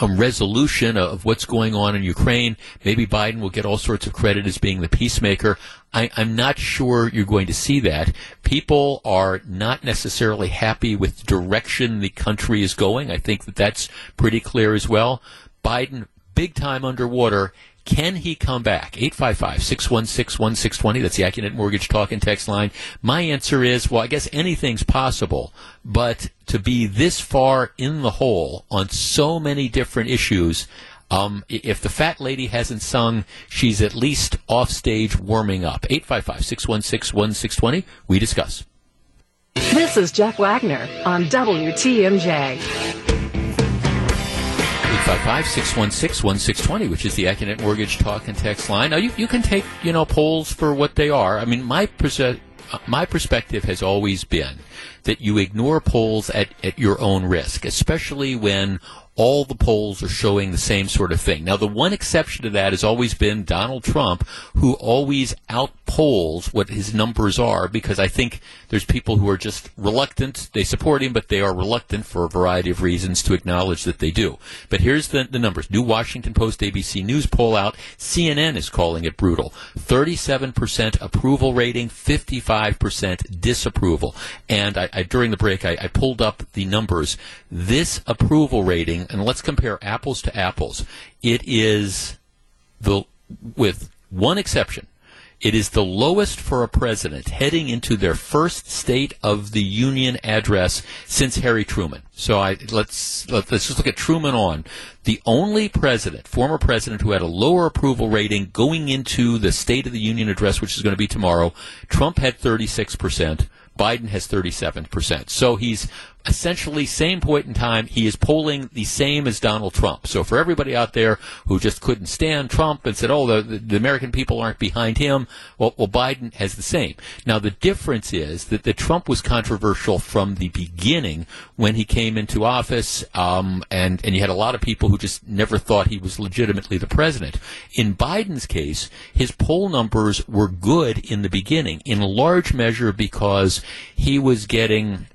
a resolution of what's going on in Ukraine. Maybe Biden will get all sorts of credit as being the peacemaker. I, am not sure you're going to see that. People are not necessarily happy with the direction the country is going. I think that that's pretty clear as well. Biden, big time underwater, can he come back? 855-616-1620. That's the Accunet Mortgage Talk and Text line. My answer is, well, I guess anything's possible, but to be this far in the hole on so many different issues, um, if the fat lady hasn't sung, she's at least off stage warming up. 855-616-1620. We discuss. This is Jeff Wagner on WTMJ. 855-616-1620, which is the Accunet Mortgage Talk and Text line. Now, you, you can take, you know, polls for what they are. I mean, my perse- my perspective has always been that you ignore polls at, at your own risk, especially when all the polls are showing the same sort of thing. Now, the one exception to that has always been Donald Trump, who always outpolls what his numbers are because I think there's people who are just reluctant. They support him, but they are reluctant for a variety of reasons to acknowledge that they do. But here's the, the numbers. New Washington Post ABC News poll out. CNN is calling it brutal. 37% approval rating, 55% disapproval. And I, I, during the break, I, I pulled up the numbers. This approval rating, and let's compare apples to apples. It is the, with one exception, it is the lowest for a president heading into their first State of the Union address since Harry Truman. So I, let's let, us let us just look at Truman on. The only president, former president, who had a lower approval rating going into the State of the Union address, which is going to be tomorrow, Trump had 36 percent. Biden has 37%. So he's essentially same point in time, he is polling the same as Donald Trump. So for everybody out there who just couldn't stand Trump and said, "Oh, the, the American people aren't behind him," well, well, Biden has the same. Now the difference is that, that Trump was controversial from the beginning when he came into office, um, and and you had a lot of people who just never thought he was legitimately the president. In Biden's case, his poll numbers were good in the beginning, in large measure because he was getting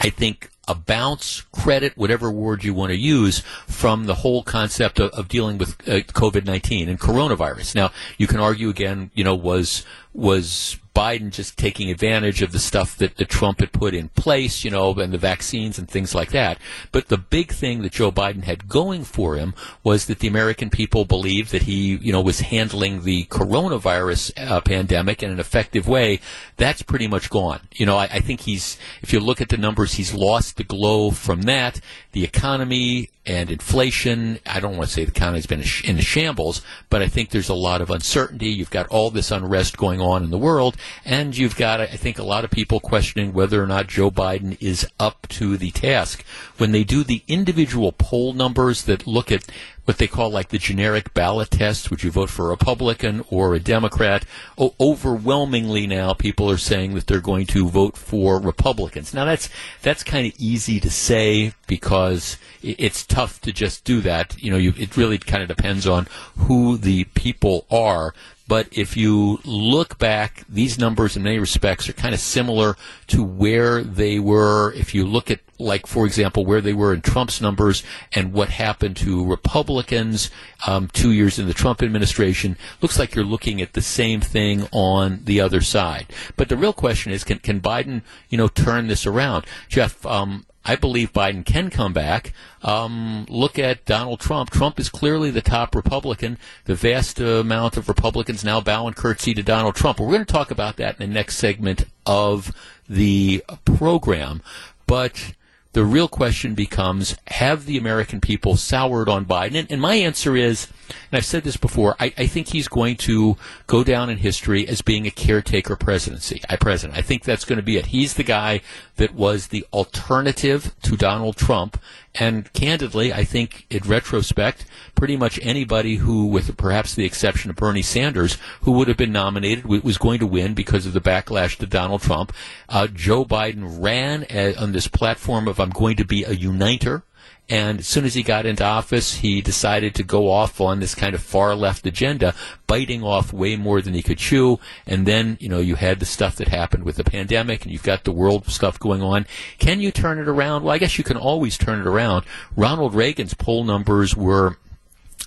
I think a bounce, credit, whatever word you want to use, from the whole concept of, of dealing with uh, COVID-19 and coronavirus. Now, you can argue again, you know, was was Biden just taking advantage of the stuff that, that Trump had put in place, you know, and the vaccines and things like that. But the big thing that Joe Biden had going for him was that the American people believed that he, you know, was handling the coronavirus uh, pandemic in an effective way. That's pretty much gone. You know, I, I think he's, if you look at the numbers, he's lost the glow from that. The economy and inflation. I don't want to say the economy's been in shambles, but I think there's a lot of uncertainty. You've got all this unrest going on in the world, and you've got, I think, a lot of people questioning whether or not Joe Biden is up to the task. When they do the individual poll numbers that look at what they call like the generic ballot test. Would you vote for a Republican or a Democrat? O- overwhelmingly now, people are saying that they're going to vote for Republicans. Now that's that's kind of easy to say because it's tough to just do that. You know, you, it really kind of depends on who the people are. But if you look back, these numbers in many respects are kind of similar to where they were. If you look at, like, for example, where they were in Trump's numbers and what happened to Republicans um, two years in the Trump administration, looks like you're looking at the same thing on the other side. But the real question is, can, can Biden, you know, turn this around? Jeff, um, I believe Biden can come back. Um, look at Donald Trump. Trump is clearly the top Republican. The vast amount of Republicans now bow and curtsy to Donald Trump. We're going to talk about that in the next segment of the program. But the real question becomes have the American people soured on Biden? And, and my answer is, and I've said this before, I, I, think he's going to go down in history as being a caretaker presidency. I president. I think that's going to be it. He's the guy that was the alternative to Donald Trump. And candidly, I think in retrospect, pretty much anybody who, with perhaps the exception of Bernie Sanders, who would have been nominated was going to win because of the backlash to Donald Trump. Uh, Joe Biden ran uh, on this platform of I'm going to be a uniter. And as soon as he got into office, he decided to go off on this kind of far left agenda, biting off way more than he could chew. And then, you know, you had the stuff that happened with the pandemic and you've got the world stuff going on. Can you turn it around? Well, I guess you can always turn it around. Ronald Reagan's poll numbers were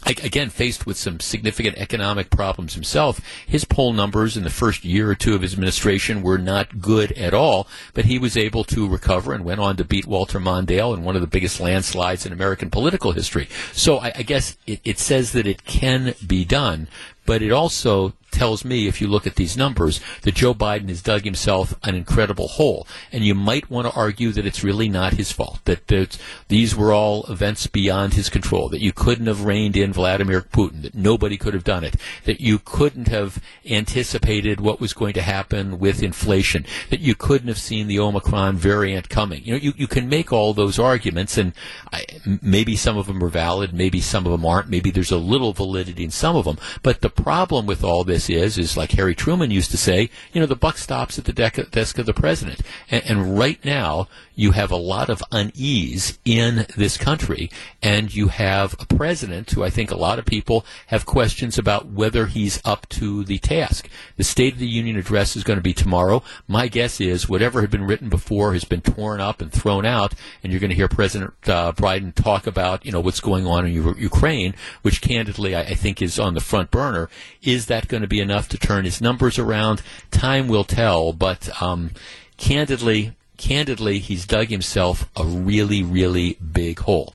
again faced with some significant economic problems himself. His poll numbers in the first year or two of his administration were not good at all but he was able to recover and went on to beat walter mondale in one of the biggest landslides in american political history. So i, I guess it, it says that it can be done but it also tells me, if you look at these numbers, that Joe Biden has dug himself an incredible hole. And you might want to argue that it's really not his fault, that these were all events beyond his control, that you couldn't have reined in Vladimir Putin, that nobody could have done it, that you couldn't have anticipated what was going to happen with inflation, that you couldn't have seen the Omicron variant coming. You know, you, you can make all those arguments, and I, maybe some of them are valid, maybe some of them aren't, maybe there's a little validity in some of them. But the problem with all this this is, is like Harry Truman used to say, you know, the buck stops at the desk of the president. And, and right now, you have a lot of unease in this country, and you have a president who I think a lot of people have questions about whether he's up to the task. The State of the Union address is going to be tomorrow. My guess is whatever had been written before has been torn up and thrown out, and you're going to hear President uh, Biden talk about, you know, what's going on in U- Ukraine, which candidly I, I think is on the front burner. Is that going to be enough to turn his numbers around? Time will tell, but um, candidly, candidly, he's dug himself a really, really big hole.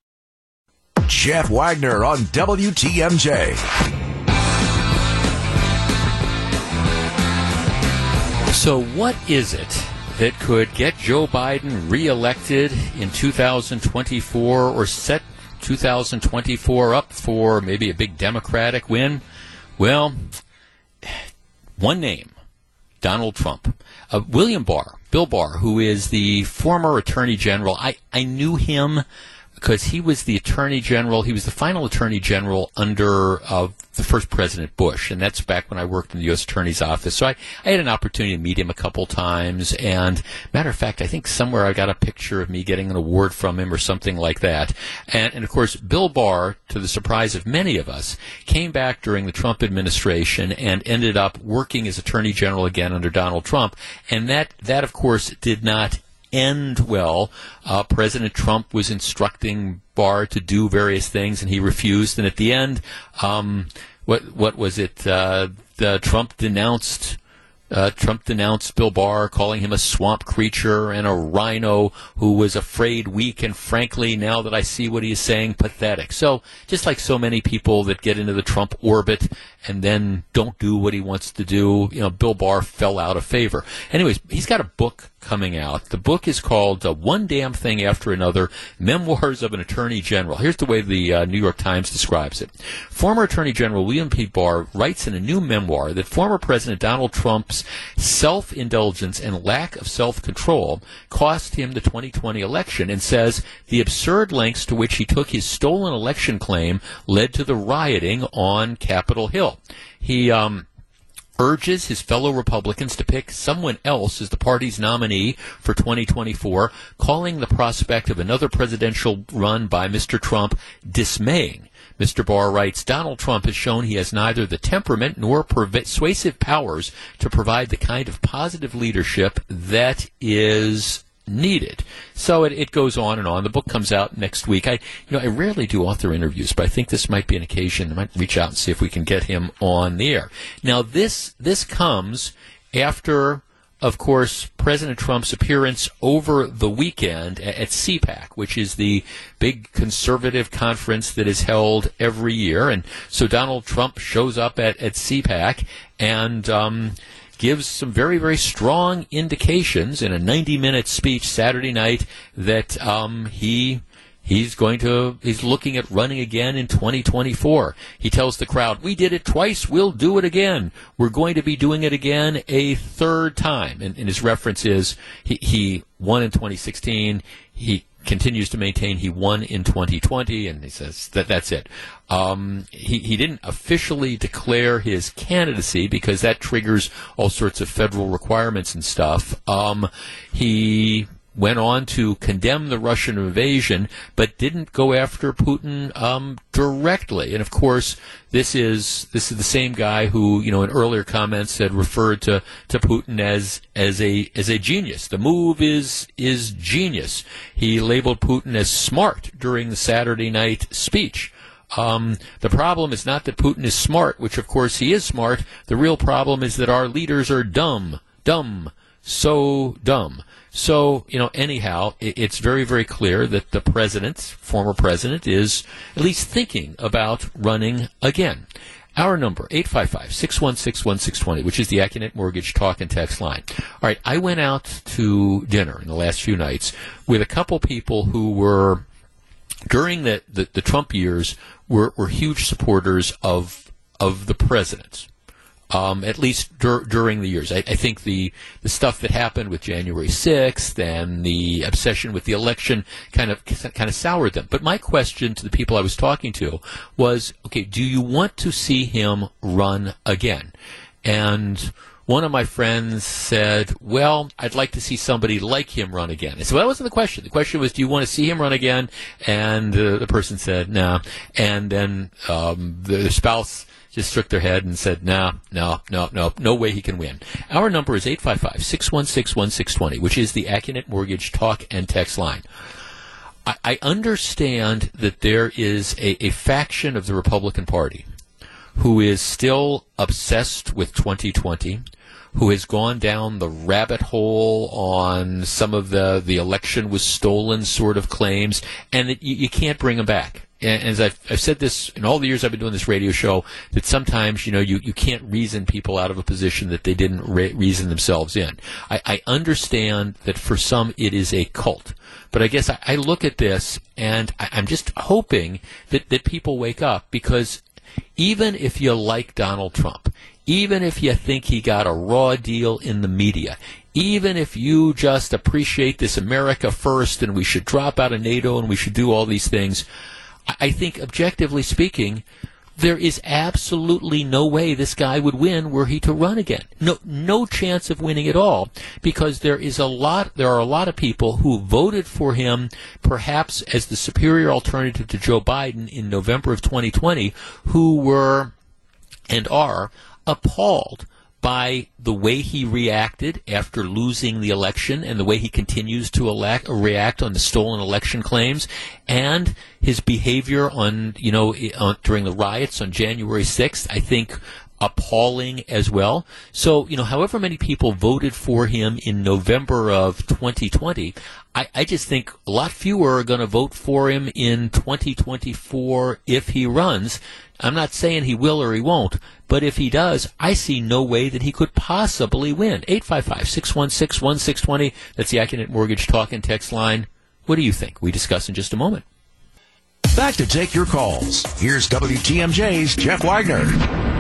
Jeff Wagner on WTMJ. So, what is it that could get Joe Biden reelected in 2024 or set 2024 up for maybe a big Democratic win? Well, one name Donald Trump. Uh, William Barr, Bill Barr, who is the former Attorney General, I, I knew him because he was the Attorney General. He was the final Attorney General under uh, the first President Bush, and that's back when I worked in the U.S. Attorney's Office. So I, I had an opportunity to meet him a couple times, and matter of fact, I think somewhere I got a picture of me getting an award from him or something like that. And, and of course, Bill Barr, to the surprise of many of us, came back during the Trump administration and ended up working as Attorney General again under Donald Trump, and that that of course did not end well. Uh, President Trump was instructing Barr to do various things, and he refused. And at the end, um, what what was it? Uh, the Trump denounced. Uh, Trump denounced Bill Barr, calling him a swamp creature and a RINO who was afraid, weak, and frankly, now that I see what he is saying, pathetic. So, just like so many people that get into the Trump orbit and then don't do what he wants to do, you know, Bill Barr fell out of favor. Anyways, he's got a book coming out. The book is called uh, One Damn Thing After Another Memoirs of an Attorney General. Here's the way the uh, New York Times describes it. Former Attorney General William P. Barr writes in a new memoir that former President Donald Trump's self indulgence and lack of self control cost him the 2020 election and says the absurd lengths to which he took his stolen election claim led to the rioting on Capitol Hill. He, um, urges his fellow Republicans to pick someone else as the party's nominee for 2024, calling the prospect of another presidential run by Mr. Trump dismaying. Mr. Barr writes, Donald Trump has shown he has neither the temperament nor persuasive powers to provide the kind of positive leadership that is needed. So it, it goes on and on. The book comes out next week. I, you know, I rarely do author interviews, but I think this might be an occasion. I might reach out and see if we can get him on the air. Now, this this comes after, of course, President Trump's appearance over the weekend at, at CPAC, which is the big conservative conference that is held every year. And so Donald Trump shows up at, at CPAC and. Um, gives some very, very strong indications in a 90 minute speech Saturday night that um, he. He's going to, he's looking at running again in 2024. He tells the crowd, we did it twice, we'll do it again. We're going to be doing it again a third time. And, and his reference is, he, he won in 2016. He continues to maintain he won in 2020, and he says that that's it. Um, he, he didn't officially declare his candidacy because that triggers all sorts of federal requirements and stuff. Um, he went on to condemn the Russian invasion, but didn't go after Putin um, directly. And of course, this is this is the same guy who, you know, in earlier comments had referred to, to Putin as as a as a genius. The move is is genius. He labeled Putin as smart during the Saturday night speech. Um, the problem is not that Putin is smart, which of course he is smart. The real problem is that our leaders are dumb, dumb, so dumb. So, you know, anyhow, it's very, very clear that the president, former president, is at least thinking about running again. Our number, 855-616-1620, which is the Accunet Mortgage talk and text line. All right, I went out to dinner in the last few nights with a couple people who were, during the, the, the Trump years, were, were huge supporters of, of the president um, at least dur- during the years. I, I, think the the stuff that happened with January 6th and the obsession with the election kind of kind of soured them. But my question to the people I was talking to was, okay, do you want to see him run again? And one of my friends said, "Well, I'd like to see somebody like him run again." I said, "Well, that wasn't the question. The question was, do you want to see him run again?" And uh, the person said, "No." Nah. And then um, the spouse just shook their head and said, no, no, no, no, no way he can win. Our number is 855-616-1620, which is the Accunet Mortgage talk and text line. I, I understand that there is a, a faction of the Republican Party who is still obsessed with 2020, who has gone down the rabbit hole on some of the the election was stolen sort of claims, and that you, you can't bring them back and as I've, I've, said this in all the years I've been doing this radio show, that sometimes you know you, you can't reason people out of a position that they didn't re- reason themselves in. I, I, understand that for some it is a cult, but I guess I, I look at this and I, I'm just hoping that that people wake up because even if you like Donald Trump, even if you think he got a raw deal in the media, even if you just appreciate this America first and we should drop out of NATO and we should do all these things I think, objectively speaking, there is absolutely no way this guy would win were he to run again. No, no chance of winning at all because there is a lot, there are a lot of people who voted for him perhaps as the superior alternative to Joe Biden in November of 2020 who were and are appalled by the way he reacted after losing the election and the way he continues to elect, react on the stolen election claims and his behavior on, you know, on, during the riots on January 6th. I think appalling as well. So, you know, however many people voted for him in November of 2020, I, I just think a lot fewer are going to vote for him in 2024 if he runs. I'm not saying he will or he won't, but if he does, I see no way that he could possibly win. 855-616-1620. That's the Accunet Mortgage Talk and Text line. What do you think? We discuss in just a moment. Back to take your calls. Here's WTMJ's Jeff Wagner.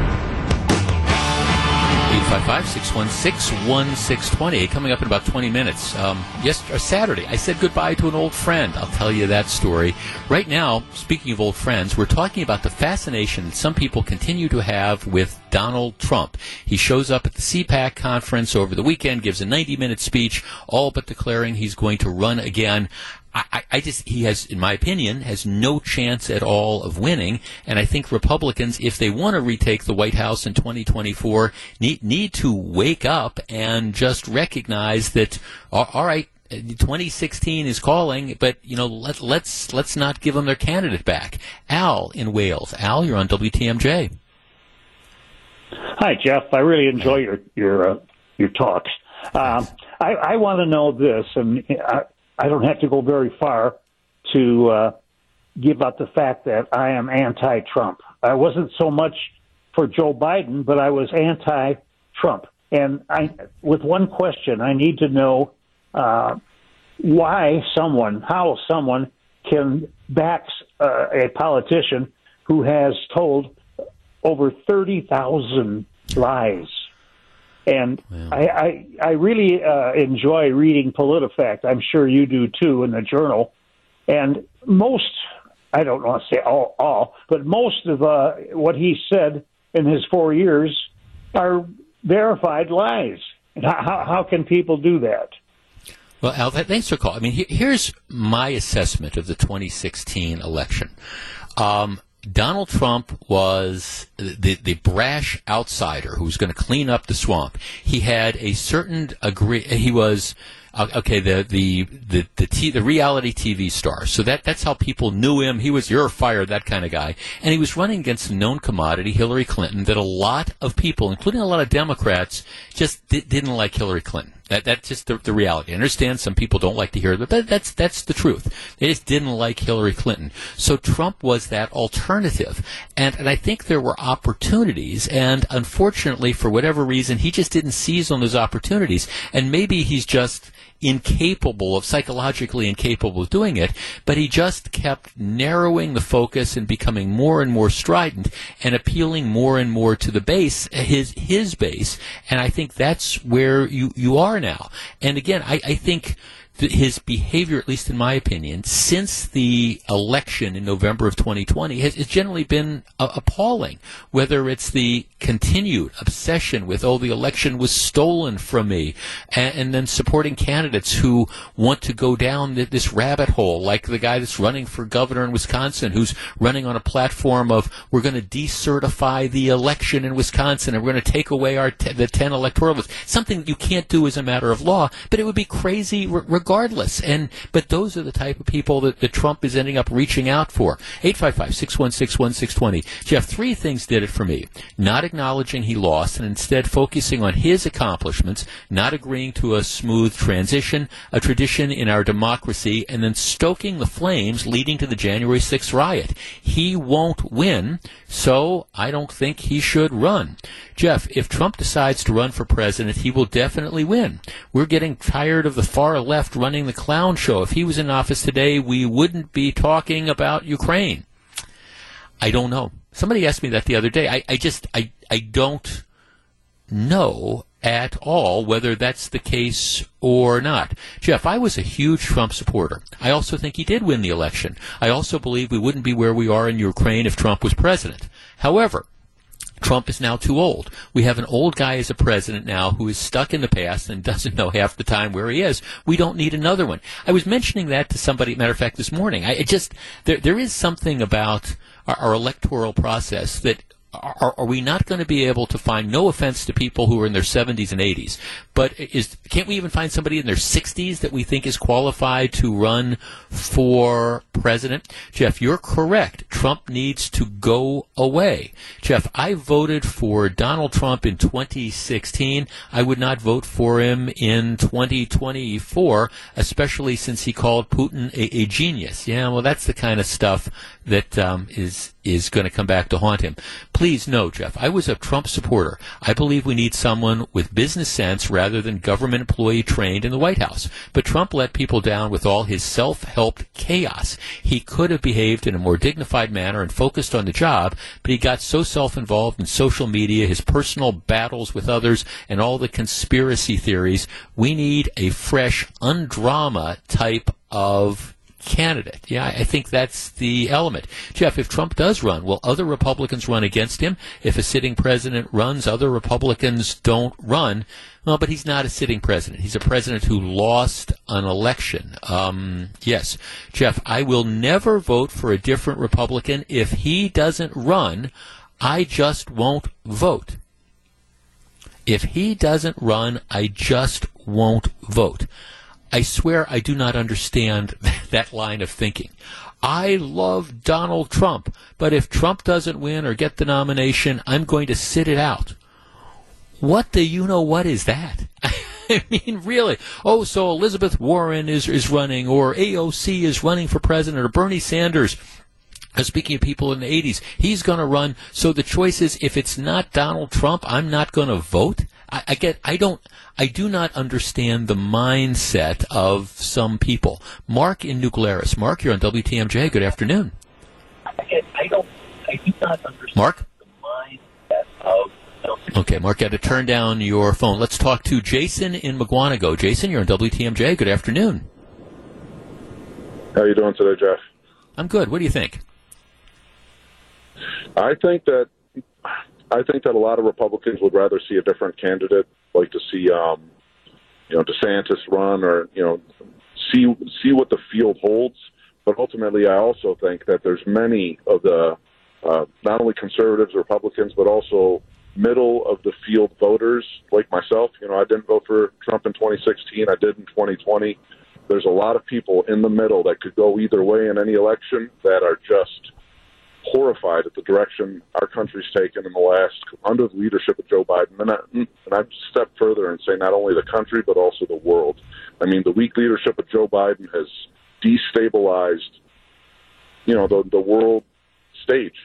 855-616-1620. Coming up in about 20 minutes. Um, yes, uh, Saturday, I said goodbye to an old friend. I'll tell you that story. Right now, speaking of old friends, we're talking about the fascination that some people continue to have with Donald Trump. He shows up at the CPAC conference over the weekend, gives a 90-minute speech, all but declaring he's going to run again. I, I, just he has, in my opinion, has no chance at all of winning. And I think Republicans, if they want to retake the White House in 2024, need need to wake up and just recognize that all right. 2016 is calling, but you know, let, let's let's not give them their candidate back. Al in Wales. Al, you're on WTMJ. Hi, Jeff. I really enjoy your your uh, your talks. Um, I, I want to know this, and uh, I don't have to go very far to uh, give out the fact that I am anti-Trump. I wasn't so much for Joe Biden, but I was anti-Trump. And I, with one question, I need to know uh, why someone, how someone can back uh, a politician who has told over 30,000 lies and I, I, I really uh, enjoy reading PolitiFact. I'm sure you do too in the journal. And most, I don't want to say all, all, but most of uh, what he said in his four years are verified lies. And how, how can people do that? Well, Al, thanks for calling. I mean, here's my assessment of the 2016 election. Um, Donald Trump was the, the brash outsider who was going to clean up the swamp. He had a certain agree. He was uh, okay. The the the the, t- the reality TV star. So that that's how people knew him. He was you're fired that kind of guy, and he was running against a known commodity, Hillary Clinton, that a lot of people, including a lot of Democrats, just di- didn't like Hillary Clinton. That, that's just the, the, reality. I understand some people don't like to hear it, but that's that's the truth. They just didn't like Hillary Clinton. So Trump was that alternative, and and I think there were opportunities, and unfortunately, for whatever reason, he just didn't seize on those opportunities. And maybe he's just incapable of psychologically incapable of doing it, but he just kept narrowing the focus and becoming more and more strident and appealing more and more to the base, his his base, and I think that's where you you are now. And again, I, I think his behavior, at least in my opinion, since the election in November of 2020 has, has generally been uh, appalling. Whether it's the continued obsession with, oh, the election was stolen from me, and, and then supporting candidates who want to go down this rabbit hole, like the guy that's running for governor in Wisconsin, who's running on a platform of, we're going to decertify the election in Wisconsin, and we're going to take away our t- the 10 electoral votes. Something you can't do as a matter of law, but it would be crazy re- regardless. And but those are the type of people that, that Trump is ending up reaching out for. 855-616-1620. Jeff, three things did it for me. Not acknowledging he lost and instead focusing on his accomplishments, not agreeing to a smooth transition, a tradition in our democracy, and then stoking the flames leading to the January 6th riot. He won't win, so I don't think he should run. Jeff, if Trump decides to run for president, he will definitely win. We're getting tired of the far left running the clown show. If he was in office today, we wouldn't be talking about Ukraine. I don't know. Somebody asked me that the other day. I, I just, I, I don't know at all whether that's the case or not. Jeff, I was a huge Trump supporter. I also think he did win the election. I also believe we wouldn't be where we are in Ukraine if Trump was president. However, Trump is now too old. We have an old guy as a president now who is stuck in the past and [laughs] doesn't know half the time where he is. We don't need another one. I was mentioning that to somebody, matter of fact, this morning. I just, there, there is something about our, our electoral process that are, are we not going to be able to find? No offense to people who are in their 70s and 80s, but is can't we even find somebody in their 60s that we think is qualified to run for president? Jeff, you're correct. Trump needs to go away. Jeff, I voted for Donald Trump in 2016. I would not vote for him in 2024, especially since he called Putin a, a genius. Yeah, well, that's the kind of stuff that um, is is going to come back to haunt him. Please know, Jeff, I was a Trump supporter. I believe we need someone with business sense rather than government employee trained in the White House. But Trump let people down with all his self-help chaos. He could have behaved in a more dignified manner and focused on the job, but he got so self-involved in social media, his personal battles with others, and all the conspiracy theories. We need a fresh, undrama type of candidate. Yeah, I think that's the element. Jeff, if Trump does run, will other Republicans run against him? If a sitting president runs, other Republicans don't run. Well, but he's not a sitting president. He's a president who lost an election. Um, yes. Jeff, I will never vote for a different Republican. If he doesn't run, I just won't vote. If he doesn't run, I just won't vote. I swear I do not understand [laughs] that line of thinking. I love Donald Trump, but if Trump doesn't win or get the nomination, I'm going to sit it out. What the you know what is that? [laughs] I mean, really? Oh, so Elizabeth Warren is is running, or AOC is running for president, or Bernie Sanders. Uh, speaking of people in the 80s, he's going to run. So the choice is, if it's not Donald Trump, I'm not going to vote. I, I get. I don't. I do not understand the mindset of some people. Mark in New Glarus. Mark, you're on WTMJ. Good afternoon. I, I don't. I do not understand Mark? the mindset of. Okay, Mark, got to turn down your phone. Let's talk to Jason in Mukwonago. Jason, you're on WTMJ. Good afternoon. How are you doing today, Jeff? I'm good. What do you think? I think that I think that a lot of Republicans would rather see a different candidate, like to see, um, you know, DeSantis run, or you know, see see what the field holds. But ultimately, I also think that there's many of the uh, not only conservatives, Republicans, but also middle of the field voters like myself. You know, I didn't vote for Trump in 2016. I did in 2020. There's a lot of people in the middle that could go either way in any election that are just horrified at the direction our country's taken in the last under the leadership of Joe Biden. And, I, and I'd step further and say not only the country but also the world. I mean, the weak leadership of Joe Biden has destabilized, you know, the the world stage.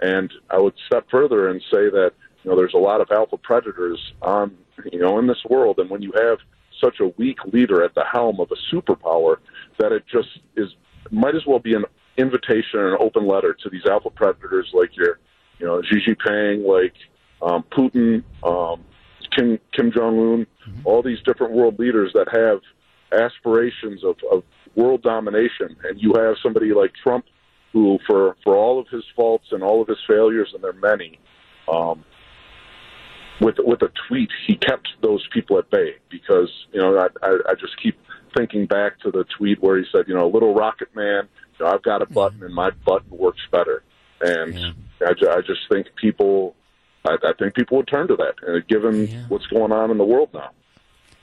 And I would step further and say that you know there's a lot of alpha predators on you know in this world, and when you have such a weak leader at the helm of a superpower, that it just is might as well be an invitation and an open letter to these alpha predators like your, you know, Xi Jinping, like um, Putin, um, Kim, Kim Jong Un, mm-hmm. all these different world leaders that have aspirations of, of world domination, and you have somebody like Trump, who, for for all of his faults and all of his failures, and they're many, um, with with a tweet, he kept those people at bay because you know I, I, I just keep thinking back to the tweet where he said, you know, little rocket man, you know, I've got a button and my button works better. And yeah. I, I just think people, I, I think people would turn to that, uh, given yeah. what's going on in the world now.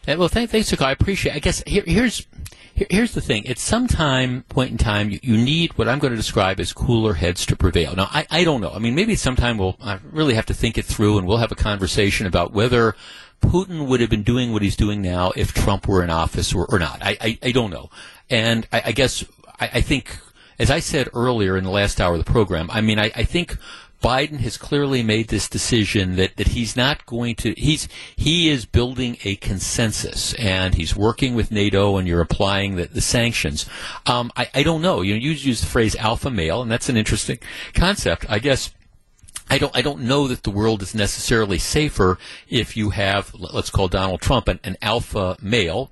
Yeah, well, thank, thanks, I appreciate. I guess here, here's here, here's the thing. At some time, point in time, you, you, need what I'm going to describe as cooler heads to prevail. Now, I, I don't know. I mean, maybe sometime we'll I really have to think it through, and we'll have a conversation about whether Putin would have been doing what he's doing now if Trump were in office or, or not. I, I, I don't know. And I, I guess I, I, think, as I said earlier in the last hour of the program, I mean, I, I think Biden has clearly made this decision that, that he's not going to he's he is building a consensus and he's working with NATO and you're applying the, the sanctions. Um, I, I don't know. You know, you use the phrase alpha male and that's an interesting concept. I guess I don't I don't know that the world is necessarily safer if you have let's call Donald Trump an, an alpha male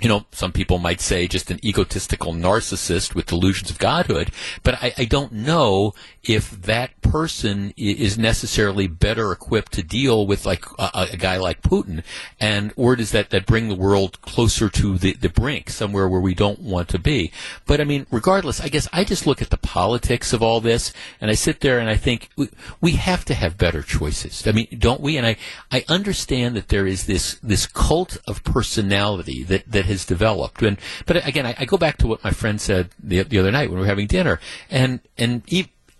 you know, some people might say just an egotistical narcissist with delusions of godhood, but I, I don't know if that person is necessarily better equipped to deal with like a, a, guy like Putin, and or does that, that bring the world closer to the, the brink, somewhere where we don't want to be? But I mean, regardless, I guess I just look at the politics of all this, and I sit there and I think we, we have to have better choices. I mean, don't we? And I, I understand that there is this this cult of personality that, that has developed. And but again, I, I go back to what my friend said the, the other night when we were having dinner, and and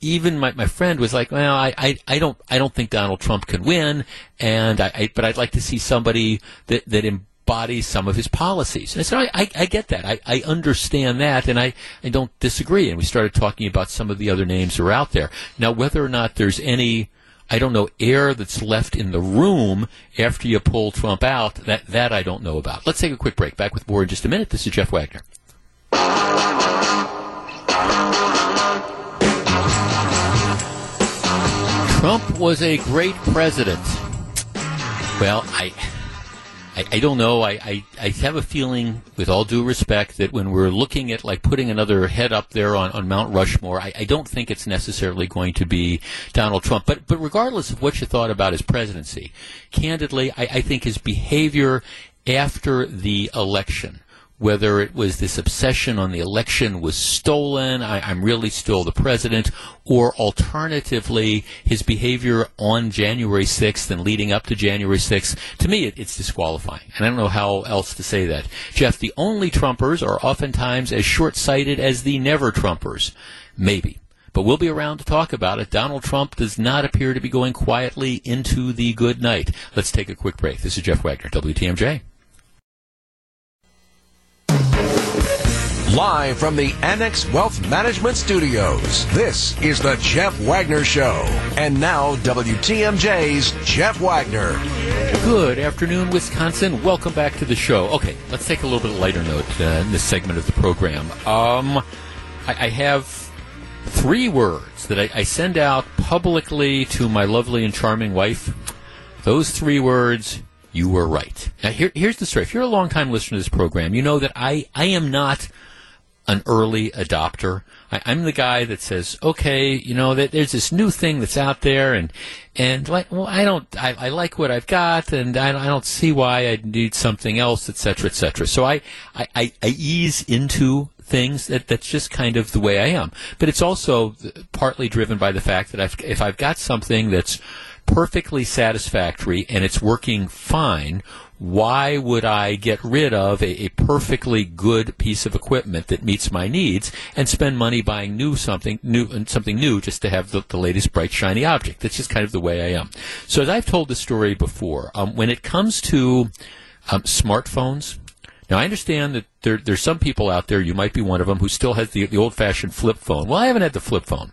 even my, my friend was like, well, I, I, I don't I don't think Donald Trump can win, and I, I but I'd like to see somebody that that embodies some of his policies. And I said, I, I, I get that. I, I understand that, and I, I don't disagree. And we started talking about some of the other names that are out there. Now, whether or not there's any I don't know air that's left in the room after you pull Trump out. That that I don't know about. Let's take a quick break. Back with more in just a minute. This is Jeff Wagner. Trump was a great president. Well, I I, I don't know. I, I, I, have a feeling, with all due respect, that when we're looking at like putting another head up there on, on Mount Rushmore, I, I don't think it's necessarily going to be Donald Trump. But but regardless of what you thought about his presidency, candidly, I, I think his behavior after the election whether it was this obsession on the election was stolen, I, am really still the president, or alternatively, his behavior on January 6th and leading up to January 6th, to me, it, it's disqualifying. And I don't know how else to say that. Jeff, the only Trumpers are oftentimes as short sighted as the never Trumpers. Maybe. But we'll be around to talk about it. Donald Trump does not appear to be going quietly into the good night. Let's take a quick break. This is Jeff Wagner, WTMJ. Live from the Annex Wealth Management Studios, this is the Jeff Wagner Show. And now, WTMJ's Jeff Wagner. Good afternoon, Wisconsin. Welcome back to the show. Okay, let's take a little bit lighter note uh, in this segment of the program. Um, I, I have three words that I, I send out publicly to my lovely and charming wife. Those three words you were right. Now, here, here's the story. If you're a long-time listener to this program, you know that I, I am not an early adopter. I, am the guy that says, okay, you know, that there's this new thing that's out there, and and like, well, I don't, I, I like what I've got, and I, I don't see why I need something else, etc., etc. So I, I, I ease into things that that's just kind of the way I am. But it's also partly driven by the fact that I've, if I've got something that's perfectly satisfactory and it's working fine, why would I get rid of a, a, perfectly good piece of equipment that meets my needs and spend money buying new something new and something new just to have the, the, latest bright shiny object? That's just kind of the way I am. So as I've told the story before, um, when it comes to um, smartphones, now I understand that there, there's some people out there, you might be one of them, who still has the, the old fashioned flip phone. Well, I haven't had the flip phone,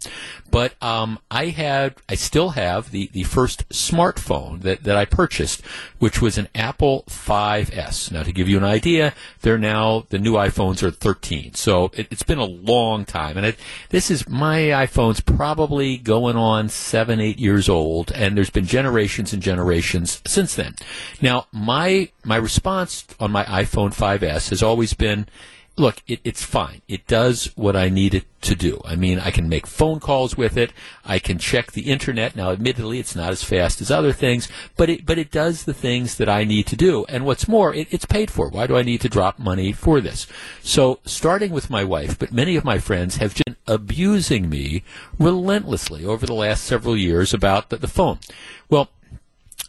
but um, I had, I still have the, the first smartphone that, that I purchased, which was an Apple 5S. Now, to give you an idea, they're now, the new iPhones are 13. So it, has been a long time. And it, this is, my iPhone's probably going on seven, eight years old, and there's been generations and generations since then. Now, my, my response on my iPhone 5S has always been, look, it, it's fine. It does what I need it to do. I mean, I can make phone calls with it. I can check the internet. Now, admittedly, it's not as fast as other things, but it but it does the things that I need to do. And what's more, it, it's paid for. Why do I need to drop money for this? So, starting with my wife, but many of my friends have been abusing me relentlessly over the last several years about the, the phone. Well,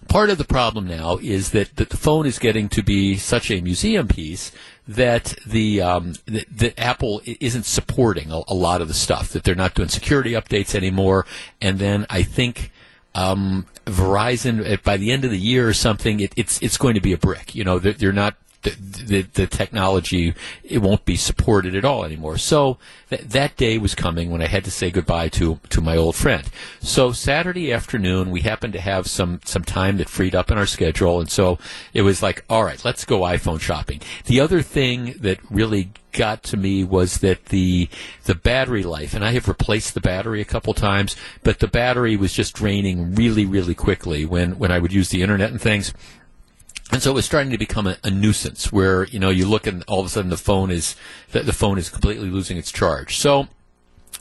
part of the problem now is that, that the phone is getting to be such a museum piece that the um, that, Apple isn't supporting a, a, lot of the stuff. That they're not doing security updates anymore. And then I think um, Verizon by the end of the year or something, it, it's it's going to be a brick. You know, they're, they're not the, the, the, technology it won't be supported at all anymore. So th- that day was coming when I had to say goodbye to to my old friend. So Saturday afternoon, we happened to have some some time that freed up in our schedule, and so it was like, all right, let's go iPhone shopping. The other thing that really got to me was that the the battery life, and I have replaced the battery a couple times, but the battery was just draining really, really quickly when when I would use the internet and things And so it was starting to become a, a, nuisance where, you know, you look and all of a sudden the phone is, the, the phone is completely losing its charge. So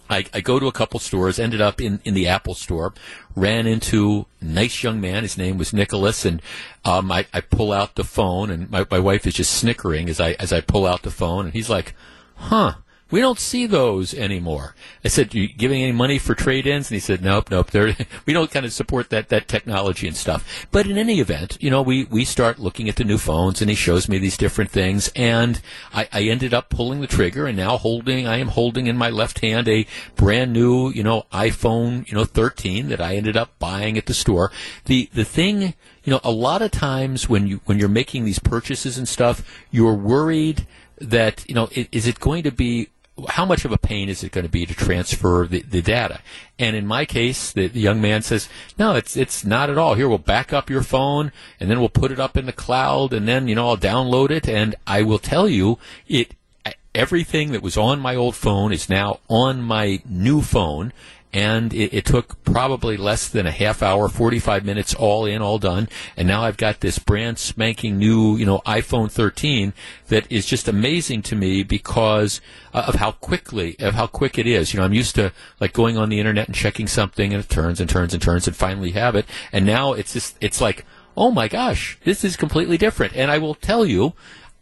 I, I, go to a couple stores, ended up in, in the Apple store, ran into nice young man. His name was Nicholas, and um, I, I pull out the phone, and my, my wife is just snickering as I as I pull out the phone, and he's like, "Huh." We don't see those anymore. I said, "Are you giving any money for trade-ins? And he said, nope, nope. [laughs] we don't kind of support that, that technology and stuff. But in any event, you know, we, we start looking at the new phones and he shows me these different things. And I, I ended up pulling the trigger and now holding, I am holding in my left hand a brand new, you know, iPhone, you know, 13 that I ended up buying at the store. The, the thing, you know, a lot of times when you, when you're making these purchases and stuff, you're worried that, you know, is it going to be how much of a pain is it going to be to transfer the, the data? And in my case, the, the, young man says, no, it's, it's not at all. Here, we'll back up your phone and then we'll put it up in the cloud and then, you know, I'll download it. And I will tell you, it, everything that was on my old phone is now on my new phone and it, it, took probably less than a half hour, 45 minutes, all in, all done. And now I've got this brand spanking new, you know, iPhone 13 that is just amazing to me because uh, of how quickly, of how quick it is. You know, I'm used to like going on the internet and checking something and it turns and turns and turns and finally have it. And now it's just, it's like, oh my gosh, this is completely different. And I will tell you,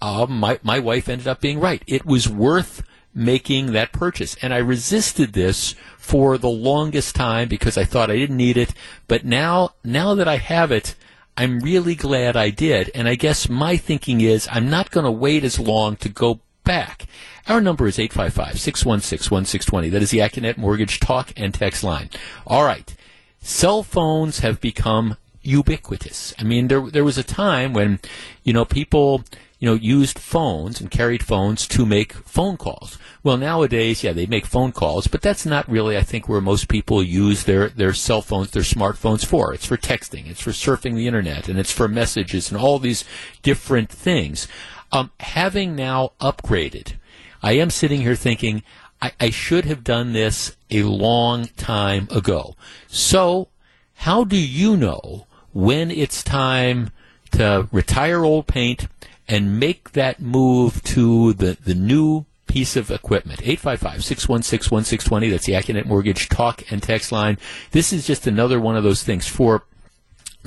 uh, my, my wife ended up being right. It was worth making that purchase. And I resisted this for the longest time because I thought I didn't need it. But now, now that I have it, I'm really glad I did. And I guess my thinking is I'm not going to wait as long to go back. Our number is 855-616-1620. That is the Accunet Mortgage talk and text line. All right. Cell phones have become ubiquitous. I mean, there, there was a time when, you know, people, you know, used phones and carried phones to make phone calls. Well, nowadays, yeah, they make phone calls, but that's not really, I think, where most people use their, their cell phones, their smartphones for. It's for texting, it's for surfing the internet, and it's for messages and all these different things. Um, having now upgraded, I am sitting here thinking, I, I should have done this a long time ago. So, how do you know when it's time to retire old paint and make that move to the, the new piece of equipment. 855-616-1620. That's the Accunet Mortgage talk and text line. This is just another one of those things for,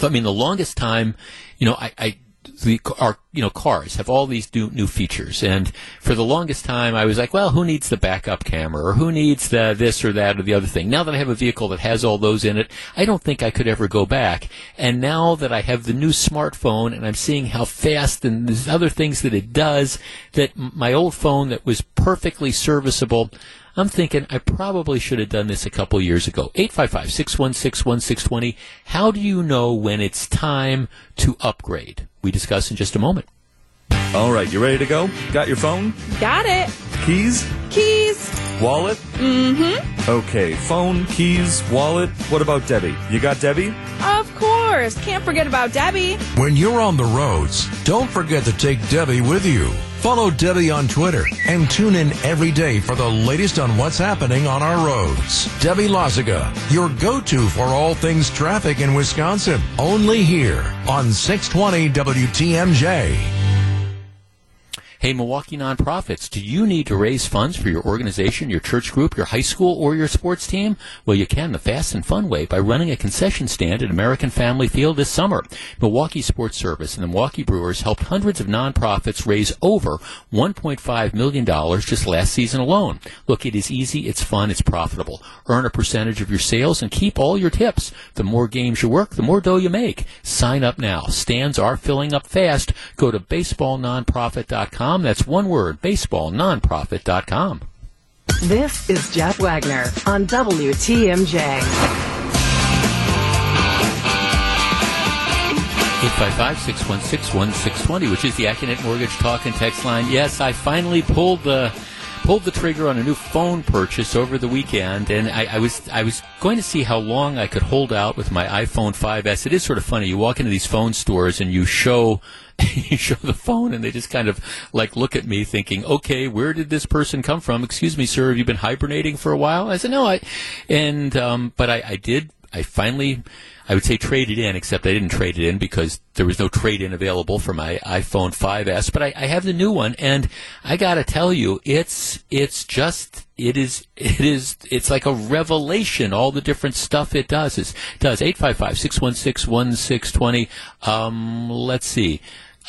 I mean, the longest time, you know, I, I the our you know cars have all these new, new features. And for the longest time I was like well who needs the backup camera? Or who needs the this or that or the other thing? Now that I have a vehicle that has all those in it I don't think I could ever go back. And now that I have the new smartphone and I'm seeing how fast and there's other things that it does that my old phone that was perfectly serviceable I'm thinking I probably should have done this a couple years ago. 855-616-1620. How do you know when it's time to upgrade? We discuss in just a moment. All right, you ready to go? Got your phone? Got it. Keys? Keys. Wallet? Mm-hmm. Okay, phone, keys, wallet. What about Debbie? You got Debbie? Of course. Can't forget about Debbie. When you're on the roads, don't forget to take Debbie with you. Follow Debbie on Twitter and tune in every day for the latest on what's happening on our roads. Debbie Loziga, your go-to for all things traffic in Wisconsin. Only here on 620 WTMJ. Hey, Milwaukee nonprofits, do you need to raise funds for your organization, your church group, your high school, or your sports team? Well, you can the fast and fun way by running a concession stand at American Family Field this summer. Milwaukee Sports Service and the Milwaukee Brewers helped hundreds of nonprofits raise over $1.5 million just last season alone. Look, it is easy, it's fun, it's profitable. Earn a percentage of your sales and keep all your tips. The more games you work, the more dough you make. Sign up now. Stands are filling up fast. Go to baseballnonprofit.com that's one word, baseballnonprofit.com. This is Jeff Wagner on WTMJ. 855-616-1620, which is the Accunet Mortgage Talk and Text line. Yes, I finally pulled the pulled the trigger on a new phone purchase over the weekend, and I, I, was I was going to see how long I could hold out with my iPhone 5s. It is sort of funny. You walk into these phone stores and you show [laughs] you show the phone, and they just kind of like look at me, thinking, "Okay, where did this person come from? Excuse me, sir, have you been hibernating for a while?" I said, "No, I," and um, but I, I did I finally, I would say traded in, except I didn't trade it in because there was no trade in available for my iPhone 5S. But I, I have the new one, and I got to tell you, it's it's just it is it is it's like a revelation. All the different stuff it does It does eight five five six one six one six twenty. Um, let's see.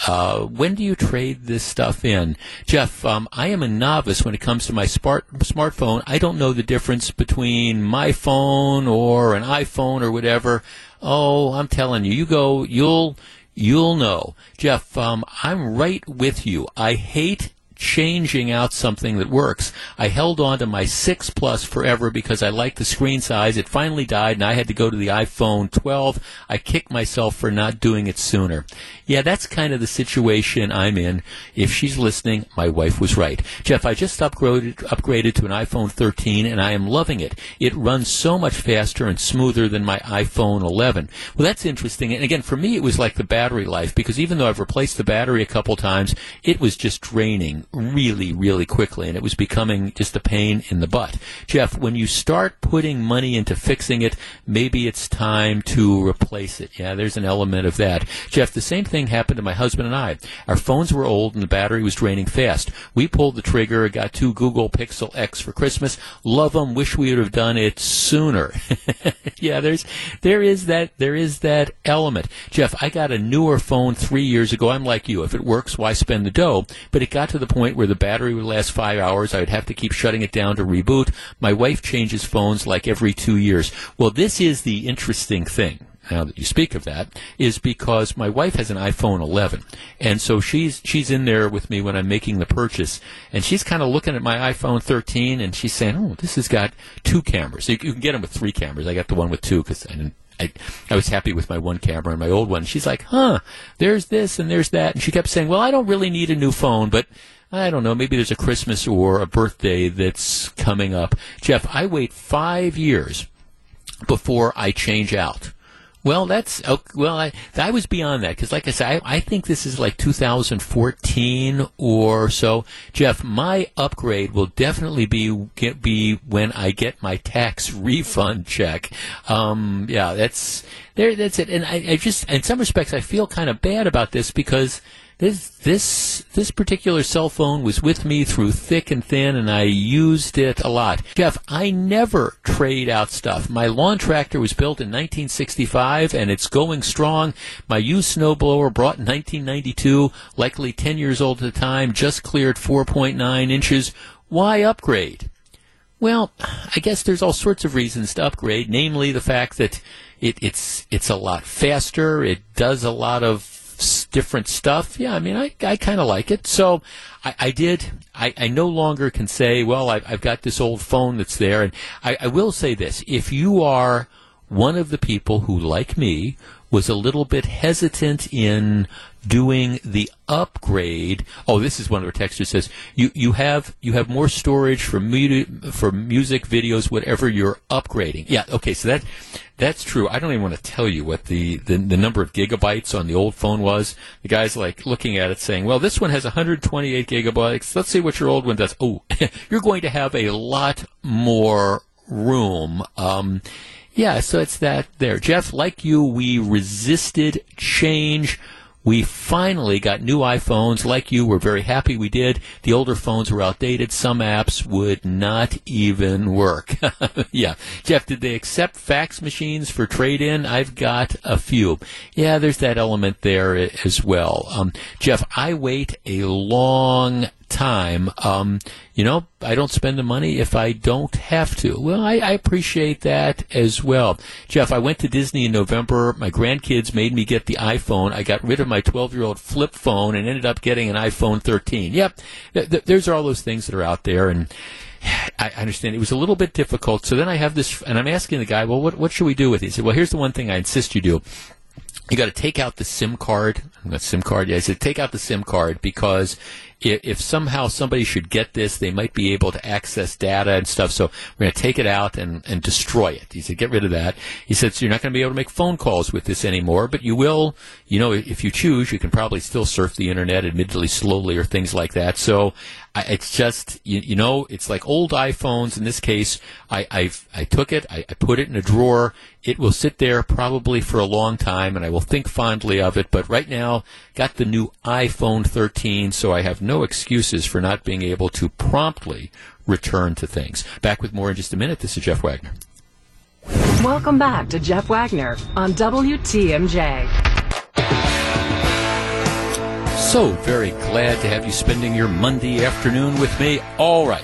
Uh, when do you trade this stuff in? Jeff, um, I am a novice when it comes to my smart, smartphone. I don't know the difference between my phone or an iPhone or whatever. Oh, I'm telling you, you go, you'll, you'll know. Jeff, um, I'm right with you. I hate changing out something that works. I held on to my 6 Plus forever because I liked the screen size. It finally died and I had to go to the iPhone 12. I kicked myself for not doing it sooner. Yeah, that's kind of the situation I'm in. If she's listening, my wife was right. Jeff, I just upgraded, upgraded to an iPhone 13 and I am loving it. It runs so much faster and smoother than my iPhone 11. Well, that's interesting. And again, for me, it was like the battery life because even though I've replaced the battery a couple times, it was just draining really, really quickly, and it was becoming just a pain in the butt. Jeff, when you start putting money into fixing it, maybe it's time to replace it. Yeah, there's an element of that. Jeff, the same thing happened to my husband and I. Our phones were old and the battery was draining fast. We pulled the trigger, got two Google Pixel X for Christmas. Love them. Wish we would have done it sooner. [laughs] yeah, there's there is that there is that element. Jeff, I got a newer phone three years ago. I'm like you. If it works, why spend the dough? But it got to the point where the battery would last five hours. I would have to keep shutting it down to reboot. My wife changes phones like every two years. Well, this is the interesting thing now that you speak of that, is because my wife has an iPhone 11, and so she's she's in there with me when I'm making the purchase, and she's kind of looking at my iPhone 13, and she's saying, "Oh, this has got two cameras. You, you can get them with three cameras. I got the one with two because I didn't." I, I was happy with my one camera and my old one. She's like, huh, there's this and there's that. And she kept saying, well, I don't really need a new phone, but I don't know, maybe there's a Christmas or a birthday that's coming up. Jeff, I wait five years before I change out. Well, that's oh, well. I I was beyond that because, like I said, I, I think this is like 2014 or so. Jeff, my upgrade will definitely be get, be when I get my tax [laughs] refund check. Um, yeah, that's there. That's it. And I, I just, in some respects, I feel kind of bad about this because this this this particular cell phone was with me through thick and thin and I used it a lot. Jeff, I never trade out stuff. My lawn tractor was built in 1965 and it's going strong. My used snowblower brought in 1992, likely 10 years old at the time, just cleared 4.9 inches. Why upgrade? Well, I guess there's all sorts of reasons to upgrade, namely the fact that it, it's it's a lot faster. It does a lot of different stuff. Yeah, I mean, I, I kind of like it. So I, I did. I, I no longer can say, well, I, I've got this old phone that's there. And I, I will say this if you are one of the people who, like me, was a little bit hesitant in doing the upgrade. Oh, this is one of our texters says you, you have you have more storage for mu- for music, videos, whatever you're upgrading. Yeah, okay, so that that's true. I don't even want to tell you what the, the, the number of gigabytes on the old phone was. The guy's like looking at it saying, well, this one has 128 gigabytes. Let's see what your old one does. Oh, [laughs] you're going to have a lot more room. Um, yeah, so it's that there. Jeff, like you, we resisted change. We finally got new iPhones. Like you, we're very happy we did. The older phones were outdated. Some apps would not even work. [laughs] yeah. Jeff, did they accept fax machines for trade in? I've got a few. Yeah, there's that element there as well. Um, Jeff, I wait a long time. Um, you know, I don't spend the money if I don't have to. Well, I, I, appreciate that as well. Jeff, I went to Disney in November. My grandkids made me get the iPhone. I got rid of my 12 year old flip phone and ended up getting an iPhone 13. Yep, th- th- there's all those things that are out there. And [sighs] I understand it was a little bit difficult. So then I have this, and I'm asking the guy, well, what, what should we do with it? He said, well, here's the one thing I insist you do you got to take out the SIM card. The SIM card. Yeah, I said take out the SIM card because if, if somehow somebody should get this, they might be able to access data and stuff. So we're going to take it out and, and destroy it. He said, get rid of that. He said, so you're not going to be able to make phone calls with this anymore, but you will, you know, if you choose, you can probably still surf the internet, admittedly slowly or things like that. So I, it's just, you, you know, it's like old iPhones. In this case, I, I've, I took it, I, I put it in a drawer. It will sit there probably for a long time, and I will think fondly of it. But right now, got the new iPhone 13, so I have no excuses for not being able to promptly return to things. Back with more in just a minute. This is Jeff Wagner. Welcome back to Jeff Wagner on WTMJ. So very glad to have you spending your Monday afternoon with me. All right.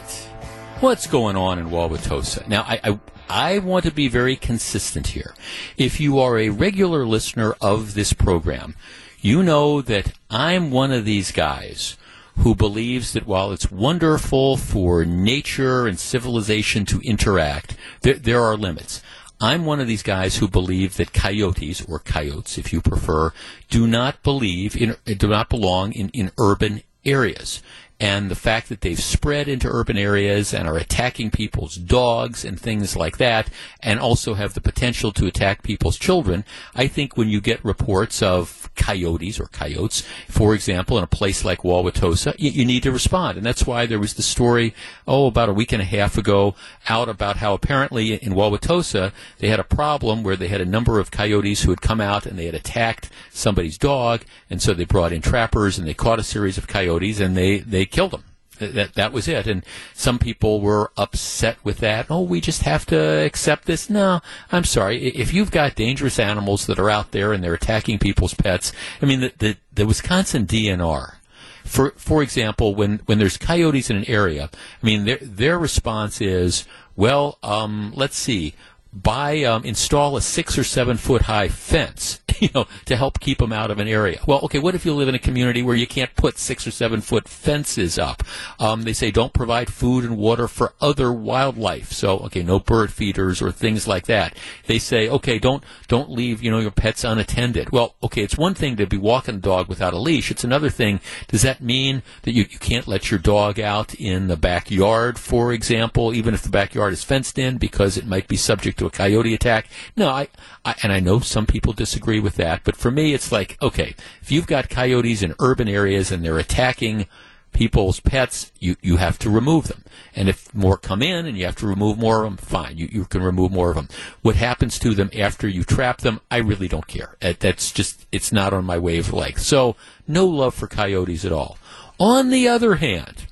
What's going on in Wauwatosa? Now, I, I, I want to be very consistent here. If you are a regular listener of this program, you know that I'm one of these guys who believes that while it's wonderful for nature and civilization to interact, there, there are limits. I'm one of these guys who believe that coyotes, or coyotes if you prefer, do not believe in, do not belong in, in urban areas. And the fact that they've spread into urban areas and are attacking people's dogs and things like that, and also have the potential to attack people's children, I think when you get reports of coyotes or coyotes, for example, in a place like Wauwatosa, you, you need to respond. And that's why there was the story, oh, about a week and a half ago, out about how apparently in Wauwatosa they had a problem where they had a number of coyotes who had come out and they had attacked somebody's dog, and so they brought in trappers and they caught a series of coyotes and they, they killed them. That that was it, and some people were upset with that. Oh, we just have to accept this. No, I'm sorry. If you've got dangerous animals that are out there and they're attacking people's pets, I mean, the the, the Wisconsin DNR, for for example, when when there's coyotes in an area, I mean, their their response is, well, um, let's see, buy um, install a six or seven foot high fence [laughs] you know to help keep them out of an area. Well okay what if you live in a community where you can't put six or seven foot fences up? Um, they say don't provide food and water for other wildlife. So okay no bird feeders or things like that. They say okay don't don't leave you know your pets unattended. Well okay it's one thing to be walking a dog without a leash. It's another thing does that mean that you, you can't let your dog out in the backyard for example even if the backyard is fenced in because it might be subject to a coyote attack. No, I, I, and I know some people disagree with that, but for me, it's like, okay, if you've got coyotes in urban areas and they're attacking people's pets, you, you have to remove them. And if more come in and you have to remove more of them, fine, you, you can remove more of them. What happens to them after you trap them, I really don't care. That's just, it's not on my wavelength. So, no love for coyotes at all. On the other hand,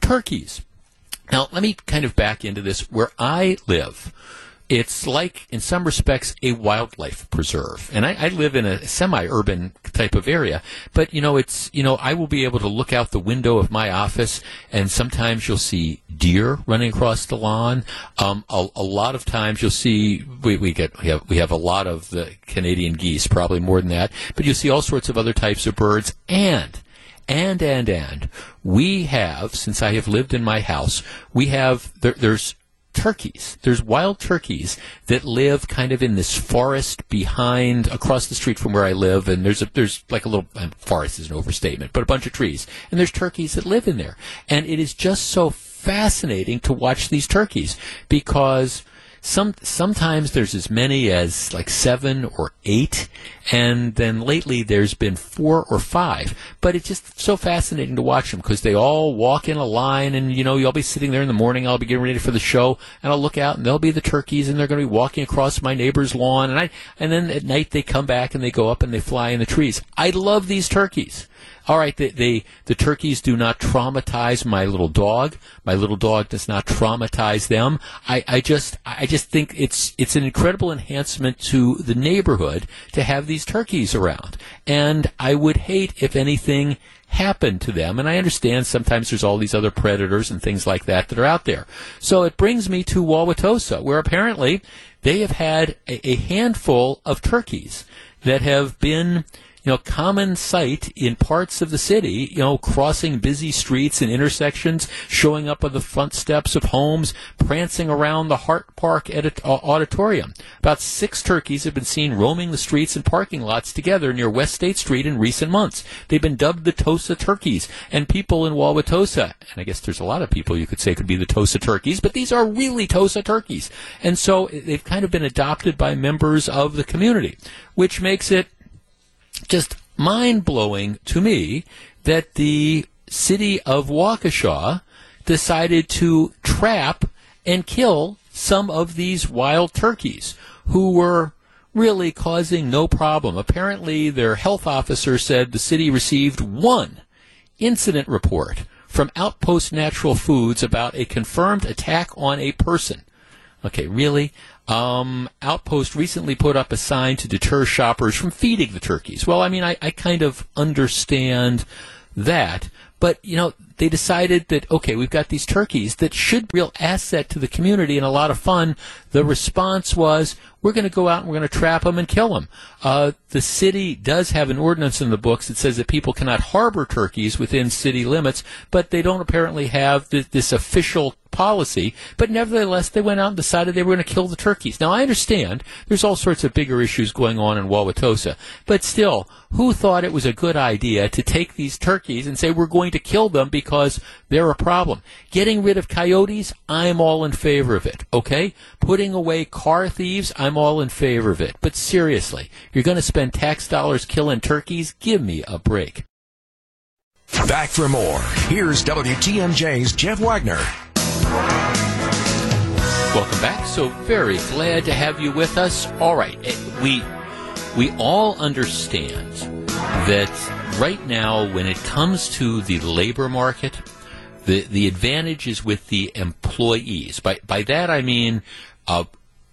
turkeys. Now, let me kind of back into this. Where I live, it's like, in some respects, a wildlife preserve. And I, I live in a semi-urban type of area, but you know, it's you know, I will be able to look out the window of my office, and sometimes you'll see deer running across the lawn. Um, a, a lot of times you'll see we, we get we have we have a lot of the Canadian geese, probably more than that, but you'll see all sorts of other types of birds and and and and we have since I have lived in my house, we have there, there's turkeys. There's wild turkeys that live kind of in this forest behind across the street from where I live, and there's a there's like a little um, forest is an overstatement, but a bunch of trees, and there's turkeys that live in there, and it is just so fascinating to watch these turkeys because some sometimes there's as many as like seven or eight, and then lately there's been four or five. But it's just so fascinating to watch them because they all walk in a line, and you know you'll be sitting there in the morning. I'll be getting ready for the show, and I'll look out, and there'll be the turkeys, and they're going to be walking across my neighbor's lawn, and I and then at night they come back and they go up and they fly in the trees. I love these turkeys all right, they, they, the turkeys do not traumatize my little dog. My little dog does not traumatize them. I, I just I just think it's it's an incredible enhancement to the neighborhood to have these turkeys around. And I would hate if anything happened to them. And I understand sometimes there's all these other predators and things like that that are out there. So it brings me to Wauwatosa, where apparently they have had a, a handful of turkeys that have been you know, common sight in parts of the city, you know, crossing busy streets and intersections, showing up on the front steps of homes, prancing around the Hart Park edit- auditorium. About six turkeys have been seen roaming the streets and parking lots together near West State Street in recent months. They've been dubbed the Tosa turkeys, and people in Wauwatosa, and I guess there's a lot of people you could say could be the Tosa turkeys, but these are really Tosa turkeys. And so they've kind of been adopted by members of the community, which makes it just mind blowing to me that the city of Waukesha decided to trap and kill some of these wild turkeys who were really causing no problem. Apparently, their health officer said the city received one incident report from Outpost Natural Foods about a confirmed attack on a person. Okay, really? Um, Outpost recently put up a sign to deter shoppers from feeding the turkeys. Well, I mean, I, I kind of understand that, but you know, they decided that okay, we've got these turkeys that should be real asset to the community and a lot of fun. The response was, we're going to go out and we're going to trap them and kill them. Uh, the city does have an ordinance in the books that says that people cannot harbor turkeys within city limits, but they don't apparently have th- this official policy. But nevertheless, they went out and decided they were going to kill the turkeys. Now, I understand there's all sorts of bigger issues going on in Wauwatosa, but still, who thought it was a good idea to take these turkeys and say we're going to kill them because they're a problem? Getting rid of coyotes, I'm all in favor of it. Okay, putting away car thieves, I'm all in favor of it. But seriously, you're going to spend tax dollars killing turkeys? Give me a break. Back for more. Here's WTMJ's Jeff Wagner. Welcome back. So very glad to have you with us. All right, eh, we we all understand that right now, when it comes to the labor market, the the advantage is with the employees. By by that I mean, uh,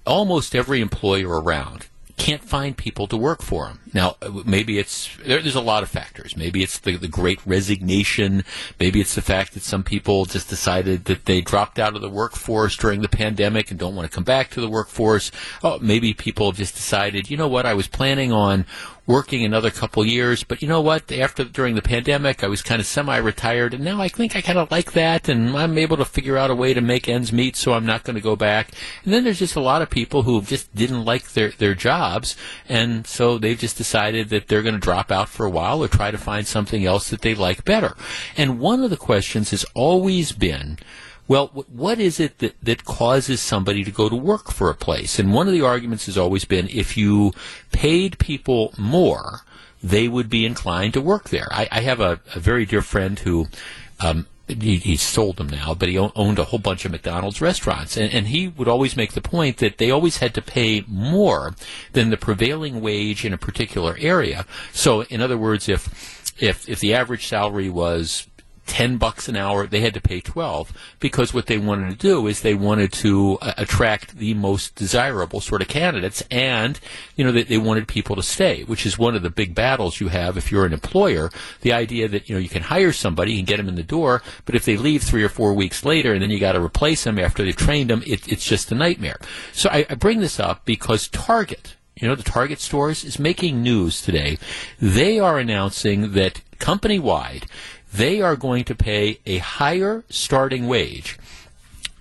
almost every employer around can't find people to work for them. Now, uh, maybe it's there, there's a lot of factors. Maybe it's the, the great resignation. Maybe it's the fact that some people just decided that they dropped out of the workforce during the pandemic and don't want to come back to the workforce. Oh, maybe people have just decided, you know what, I was planning on working another couple years, but you know what? After during the pandemic, I was kind of semi-retired, and now I think I kind of like that, and I'm able to figure out a way to make ends meet, so I'm not going to go back. And then there's just a lot of people who just didn't like their their jobs, and so they've just decided that they're going to drop out for a while or try to find something else that they like better. And one of the questions has always been well, what is it that, that causes somebody to go to work for a place? And one of the arguments has always been if you paid people more, they would be inclined to work there. I, I have a, a, very dear friend who, um, he, he's sold them now, but he owned a whole bunch of McDonald's restaurants. And, and he would always make the point that they always had to pay more than the prevailing wage in a particular area. So, in other words, if, if, if the average salary was 10 bucks an hour, they had to pay 12 because what they wanted to do is they wanted to uh, attract the most desirable sort of candidates and, you know, they, they wanted people to stay, which is one of the big battles you have if you're an employer. The idea that, you know, you can hire somebody and get them in the door, but if they leave three or four weeks later and then you got to replace them after they've trained them, it, it's just a nightmare. So I, I bring this up because Target, you know, the Target stores is making news today. They are announcing that company wide, they are going to pay a higher starting wage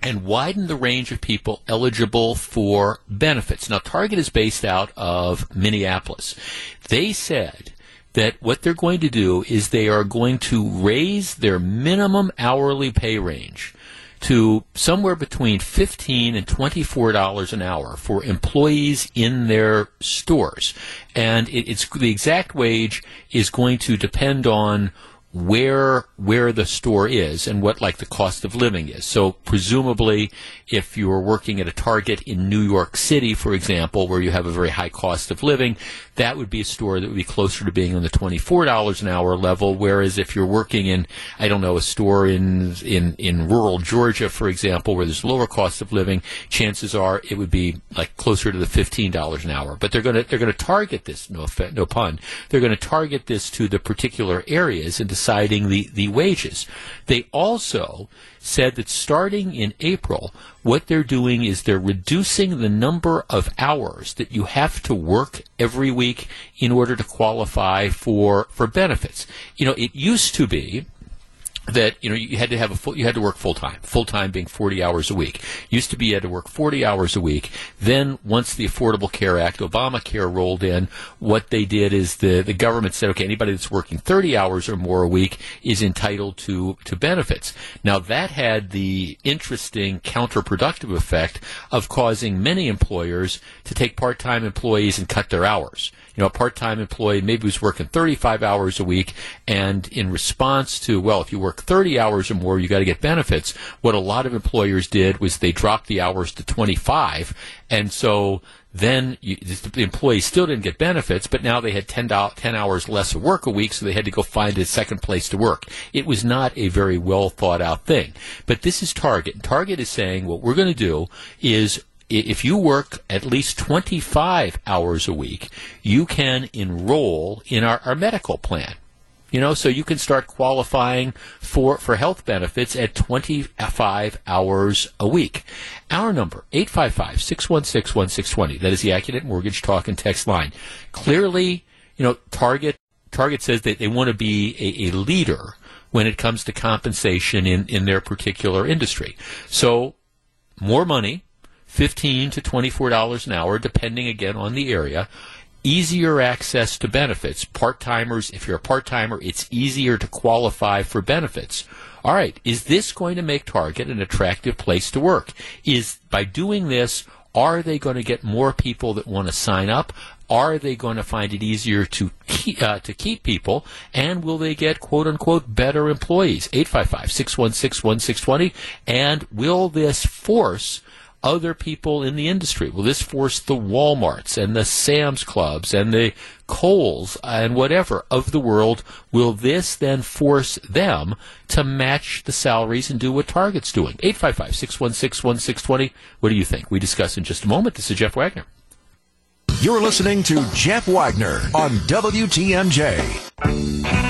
and widen the range of people eligible for benefits. Now, Target is based out of Minneapolis. They said that what they're going to do is they are going to raise their minimum hourly pay range to somewhere between 15 and 24 dollars an hour for employees in their stores and it, it's the exact wage is going to depend on where where the store is and what like the cost of living is. So presumably, if you are working at a Target in New York City, for example, where you have a very high cost of living, that would be a store that would be closer to being on the twenty four dollars an hour level. Whereas if you're working in I don't know a store in in in rural Georgia, for example, where there's lower cost of living, chances are it would be like closer to the fifteen dollars an hour. But they're to they're to target this no no pun. They're to target this to the particular areas and decide deciding the, the wages. They also said that starting in April, what they're doing is they're reducing the number of hours that you have to work every week in order to qualify for, for benefits. You know, it used to be that you know you had to have a full, you had to work full time. Full time being 40 hours a week. Used to be you had to work 40 hours a week. Then once the Affordable Care Act, Obamacare rolled in, what they did is the the government said, okay, anybody that's working 30 hours or more a week is entitled to to benefits. Now that had the interesting counterproductive effect of causing many employers to take part-time employees and cut their hours you know, a part-time employee maybe was working 35 hours a week, and in response to, well, if you work 30 hours or more, you got to get benefits. What a lot of employers did was they dropped the hours to 25, and so then you, the employees still didn't get benefits, but now they had 10, 10 hours less of work a week, so they had to go find a second place to work. It was not a very well thought out thing. But this is Target. Target is saying what we're going to do is if you work at least 25 hours a week, you can enroll in our, our medical plan. You know, so you can start qualifying for, for health benefits at 25 hours a week. Our number, 855-616-1620. That is the Accunet Mortgage Talk and Text line. Clearly, you know, Target, Target says that they want to be a, a leader when it comes to compensation in, in their particular industry. So, more money, 15 to $24 an hour, depending again on the area. Easier access to benefits. Part timers, if you're a part timer, it's easier to qualify for benefits. All right, is this going to make Target an attractive place to work? Is by doing this, are they going to get more people that want to sign up? Are they going to find it easier to keep, uh, to keep people? And will they get quote unquote better employees? 855 616 1620. And will this force other people in the industry? Will this force the Walmarts and the Sam's Clubs and the Kohl's and whatever of the world? Will this then force them to match the salaries and do what Target's doing? 855 616 1620. What do you think? We discuss in just a moment. This is Jeff Wagner. You're listening to Jeff Wagner on WTMJ.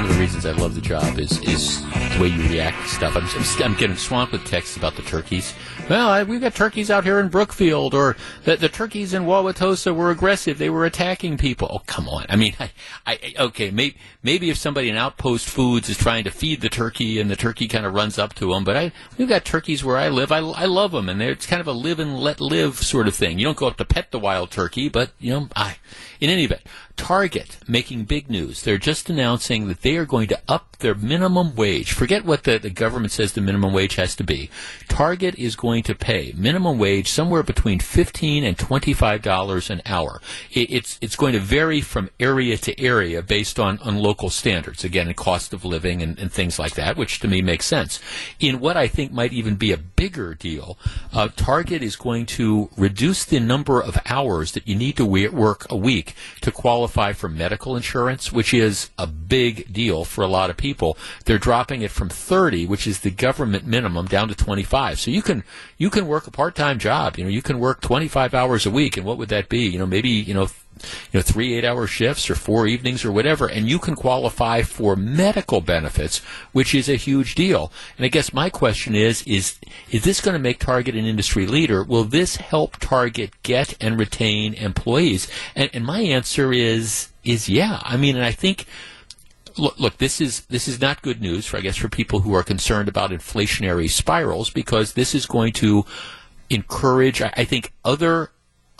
One of the reasons I love the job is is the way you react to stuff. I'm, I'm, getting swamped with texts about the turkeys. Well, I, we've got turkeys out here in Brookfield, or the, the turkeys in Wauwatosa were aggressive. They were attacking people. Oh, come on. I mean, [laughs] I, I okay, maybe maybe if somebody in Outpost Foods is trying to feed the turkey and the turkey kind of runs up to them, but I we've got turkeys where I live. I, I love them, and it's kind of a live and let live sort of thing. You don't go up to pet the wild turkey, but you know, I in any event, Target making big news. They're just announcing that they are going to up their minimum wage. Forget what the, the government says the minimum wage has to be. Target is going to pay minimum wage somewhere between fifteen and twenty-five dollars an hour. It, it's it's going to vary from area to area based on, on local standards. Again, and cost of living and, and things like that, which to me makes sense. In what I think might even be a bigger deal, uh, Target is going to reduce the number of hours that you need to work a week to qualify for medical insurance, which is a big deal for a lot of people. They're dropping it from 30, which is the government minimum, down to 25. So you can you can work a part-time job. You know, you can work 25 hours a week, and what would that be? You know, maybe you know you know, three eight hour shifts or four evenings or whatever, and you can qualify for medical benefits, which is a huge deal. And I guess my question is, is, is this going to make Target an industry leader? Will this help Target get and retain employees? And, and my answer is, is yeah. I mean, and I think, look, look, this is this is not good news for I guess for people who are concerned about inflationary spirals because this is going to encourage, I, I think, other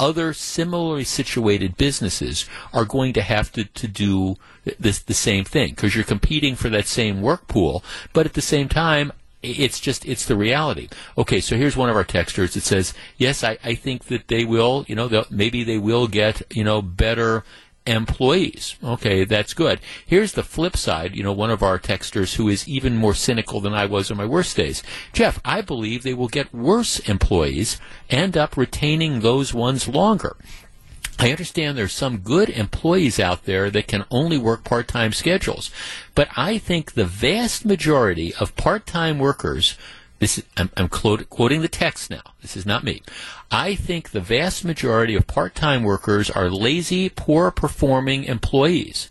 other similarly situated businesses are going to have to, to do this the same thing because you're competing for that same work pool, but at the same time, it's just it's the reality. Okay, so here's one of our texters that says, "Yes, I, I think that they will. You know, maybe they will get you know better employees. Okay, that's good. Here's the flip side. You know, one of our texters who is even more cynical than I was in my worst days. Jeff, I believe they will get worse employees, end up retaining those ones longer. I understand there's some good employees out there that can only work part-time schedules, but I think the vast majority of part-time workers this is, I'm, I'm quoting the text now. This is not me. I think the vast majority of part-time workers are lazy, poor performing employees.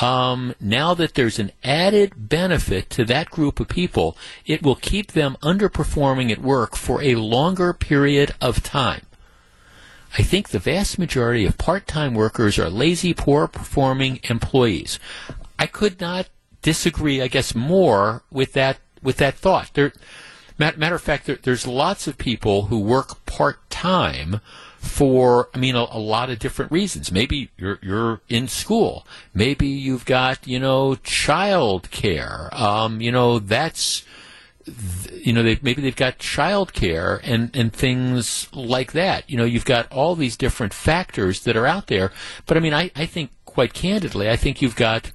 um, now that there's an added benefit to that group of people, it will keep them underperforming at work for a longer period of time. I think the vast majority of part-time workers are lazy, poor performing employees. I could not disagree, I guess, more with that with that thought. There, matter of fact, there, there's lots of people who work part-time for, I mean, a, a, lot of different reasons. Maybe you're you're in school. Maybe you've got you know child care. Um, you know that's you know, they, maybe they've got child care and, and things like that. You know, you've got all these different factors that are out there. But I mean, I, I think quite candidly, I think you've got,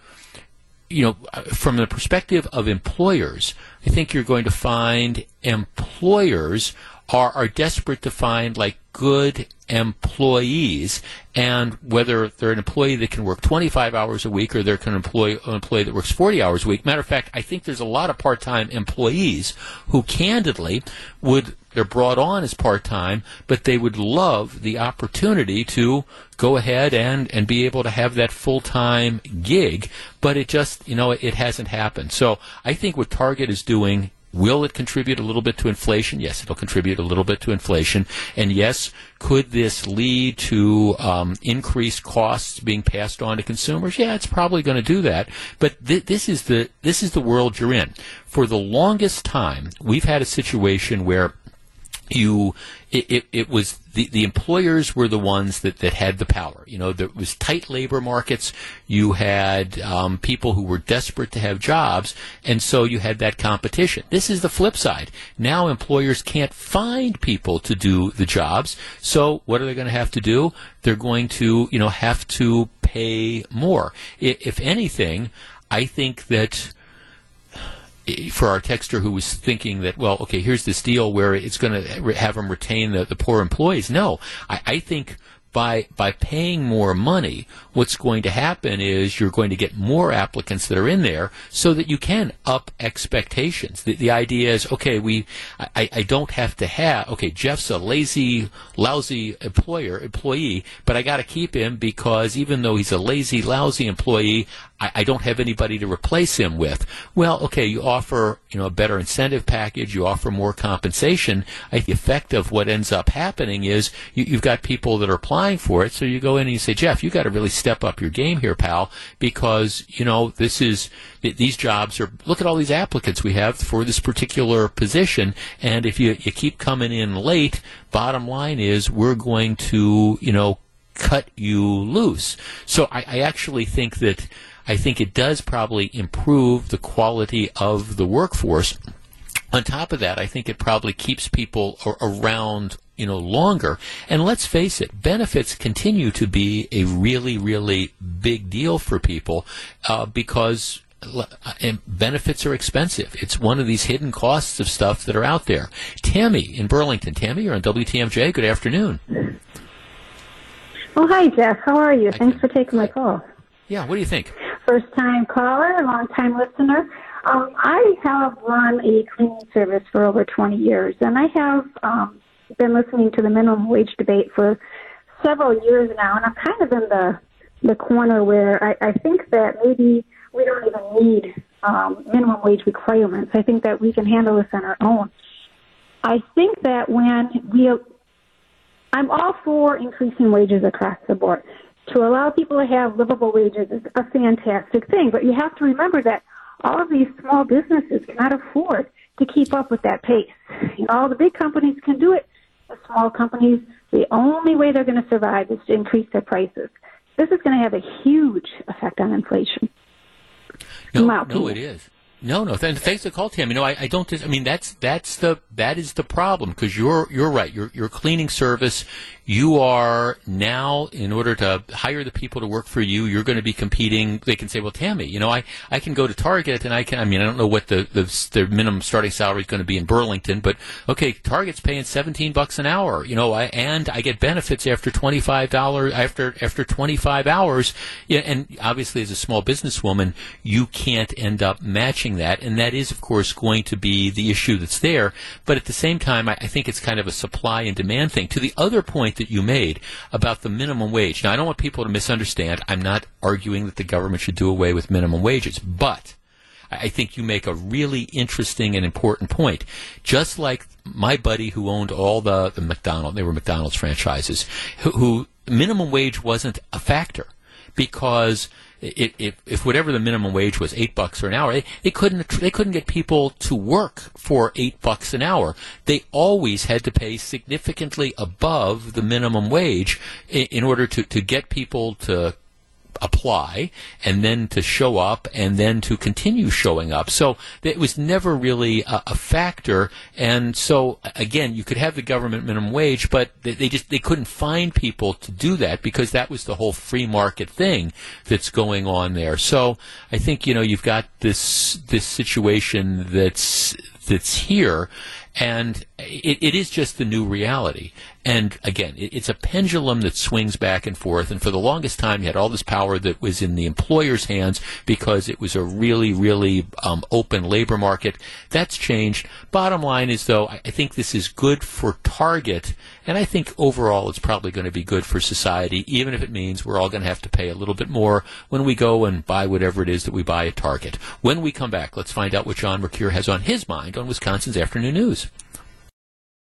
you know, uh, from the perspective of employers, I think you're going to find employers are, are desperate to find like good employees and whether they're an employee that can work 25 hours a week or they're an employee, an employee that works 40 hours a week. Matter of fact, I think there's a lot of part-time employees who candidly would they're brought on as part-time, but they would love the opportunity to go ahead and, and be able to have that full-time gig, but it just, you know, it hasn't happened. So I think what Target is doing Will it contribute a little bit to inflation? Yes, it'll contribute a little bit to inflation. And yes, could this lead to um, increased costs being passed on to consumers? Yeah, it's probably going to do that. But th- this is the this is the world you're in. For the longest time, we've had a situation where you it, it, it, was the, the employers were the ones that, that had the power. You know, there was tight labor markets. You had um, people who were desperate to have jobs, and so you had that competition. This is the flip side. Now employers can't find people to do the jobs, so what are they going to have to do? They're going to, you know, have to pay more. If anything, I think that for our texter who was thinking that, well, okay, here's this deal where it's going to have them retain the, the poor employees. No, I, I think by by paying more money, what's going to happen is you're going to get more applicants that are in there, so that you can up expectations. The, the idea is, okay, we I, I don't have to have okay, Jeff's a lazy, lousy employer employee, but I got to keep him because even though he's a lazy, lousy employee, I, I, don't have anybody to replace him with. Well, okay, you offer you know a better incentive package, you offer more compensation. I, the effect of what ends up happening is you, you've got people that are applying for it, so you go in and you say, Jeff, you got to really step up your game here, pal, because you know this is these jobs are. Look at all these applicants we have for this particular position, and if you you keep coming in late, bottom line is we're going to you know cut you loose. So I, I actually think that I think it does probably improve the quality of the workforce. On top of that, I think it probably keeps people around you know longer and let's face it benefits continue to be a really really big deal for people uh, because uh, benefits are expensive. It's one of these hidden costs of stuff that are out there. Tammy in Burlington. Tammy, you're on WTMJ. Good afternoon. Oh, hi, Jeff. How are you? Thanks for taking my call. Yeah, what do you think? First time caller, long time listener. Um, I have run a cleaning service for over 20 years, and I have um, been listening to the minimum wage debate for several years now, and I'm kind of in the the corner where I, I think that maybe we don't even need um, minimum wage requirements. I think that we can handle this on our own. I think that when we, I'm all for increasing wages across the board to allow people to have livable wages is a fantastic thing. But you have to remember that all of these small businesses cannot afford to keep up with that pace. All the big companies can do it. The small companies, the only way they're going to survive is to increase their prices. This is going to have a huge effect on inflation. No, no, it is. No, no. Th- thanks for the call, Tim. You know, I, I don't. Dis- I mean, that's that's the that is the problem because you're you're right. Your your cleaning service you are now, in order to hire the people to work for you, you're going to be competing. They can say, well, Tammy, you know, I, I can go to Target and I can, I mean, I don't know what the, the, the minimum starting salary is going to be in Burlington, but okay, Target's paying 17 bucks an hour, you know, I, and I get benefits after $25, after, after 25 hours. Yeah, and obviously as a small businesswoman, you can't end up matching that. And that is, of course, going to be the issue that's there. But at the same time, I, I think it's kind of a supply and demand thing. To the other point point that you made about the minimum wage. Now, I don't want people to misunderstand. I'm not arguing that the government should do away with minimum wages, but I think you make a really interesting and important point. Just like my buddy who owned all the, the McDonald, they were McDonald's franchises, who, who minimum wage wasn't a factor because if, if whatever the minimum wage was eight bucks an hour, they, they couldn't they couldn't get people to work for eight bucks an hour. They always had to pay significantly above the minimum wage in, in order to, to get people to apply and then to show up and then to continue showing up. So it was never really a, a factor. And so again, you could have the government minimum wage, but they, they, just they couldn't find people to do that because that was the whole free market thing that's going on there. So I think you know you've got this this situation that's that's here and it, it is just the new reality. And again, it, it's a pendulum that swings back and forth. And for the longest time, you had all this power that was in the employer's hands because it was a really, really um, open labor market. That's changed. Bottom line is, though, I, I think this is good for Target. And I think overall it's probably going to be good for society, even if it means we're all going to have to pay a little bit more when we go and buy whatever it is that we buy at Target. When we come back, let's find out what John Mercure has on his mind on Wisconsin's Afternoon News.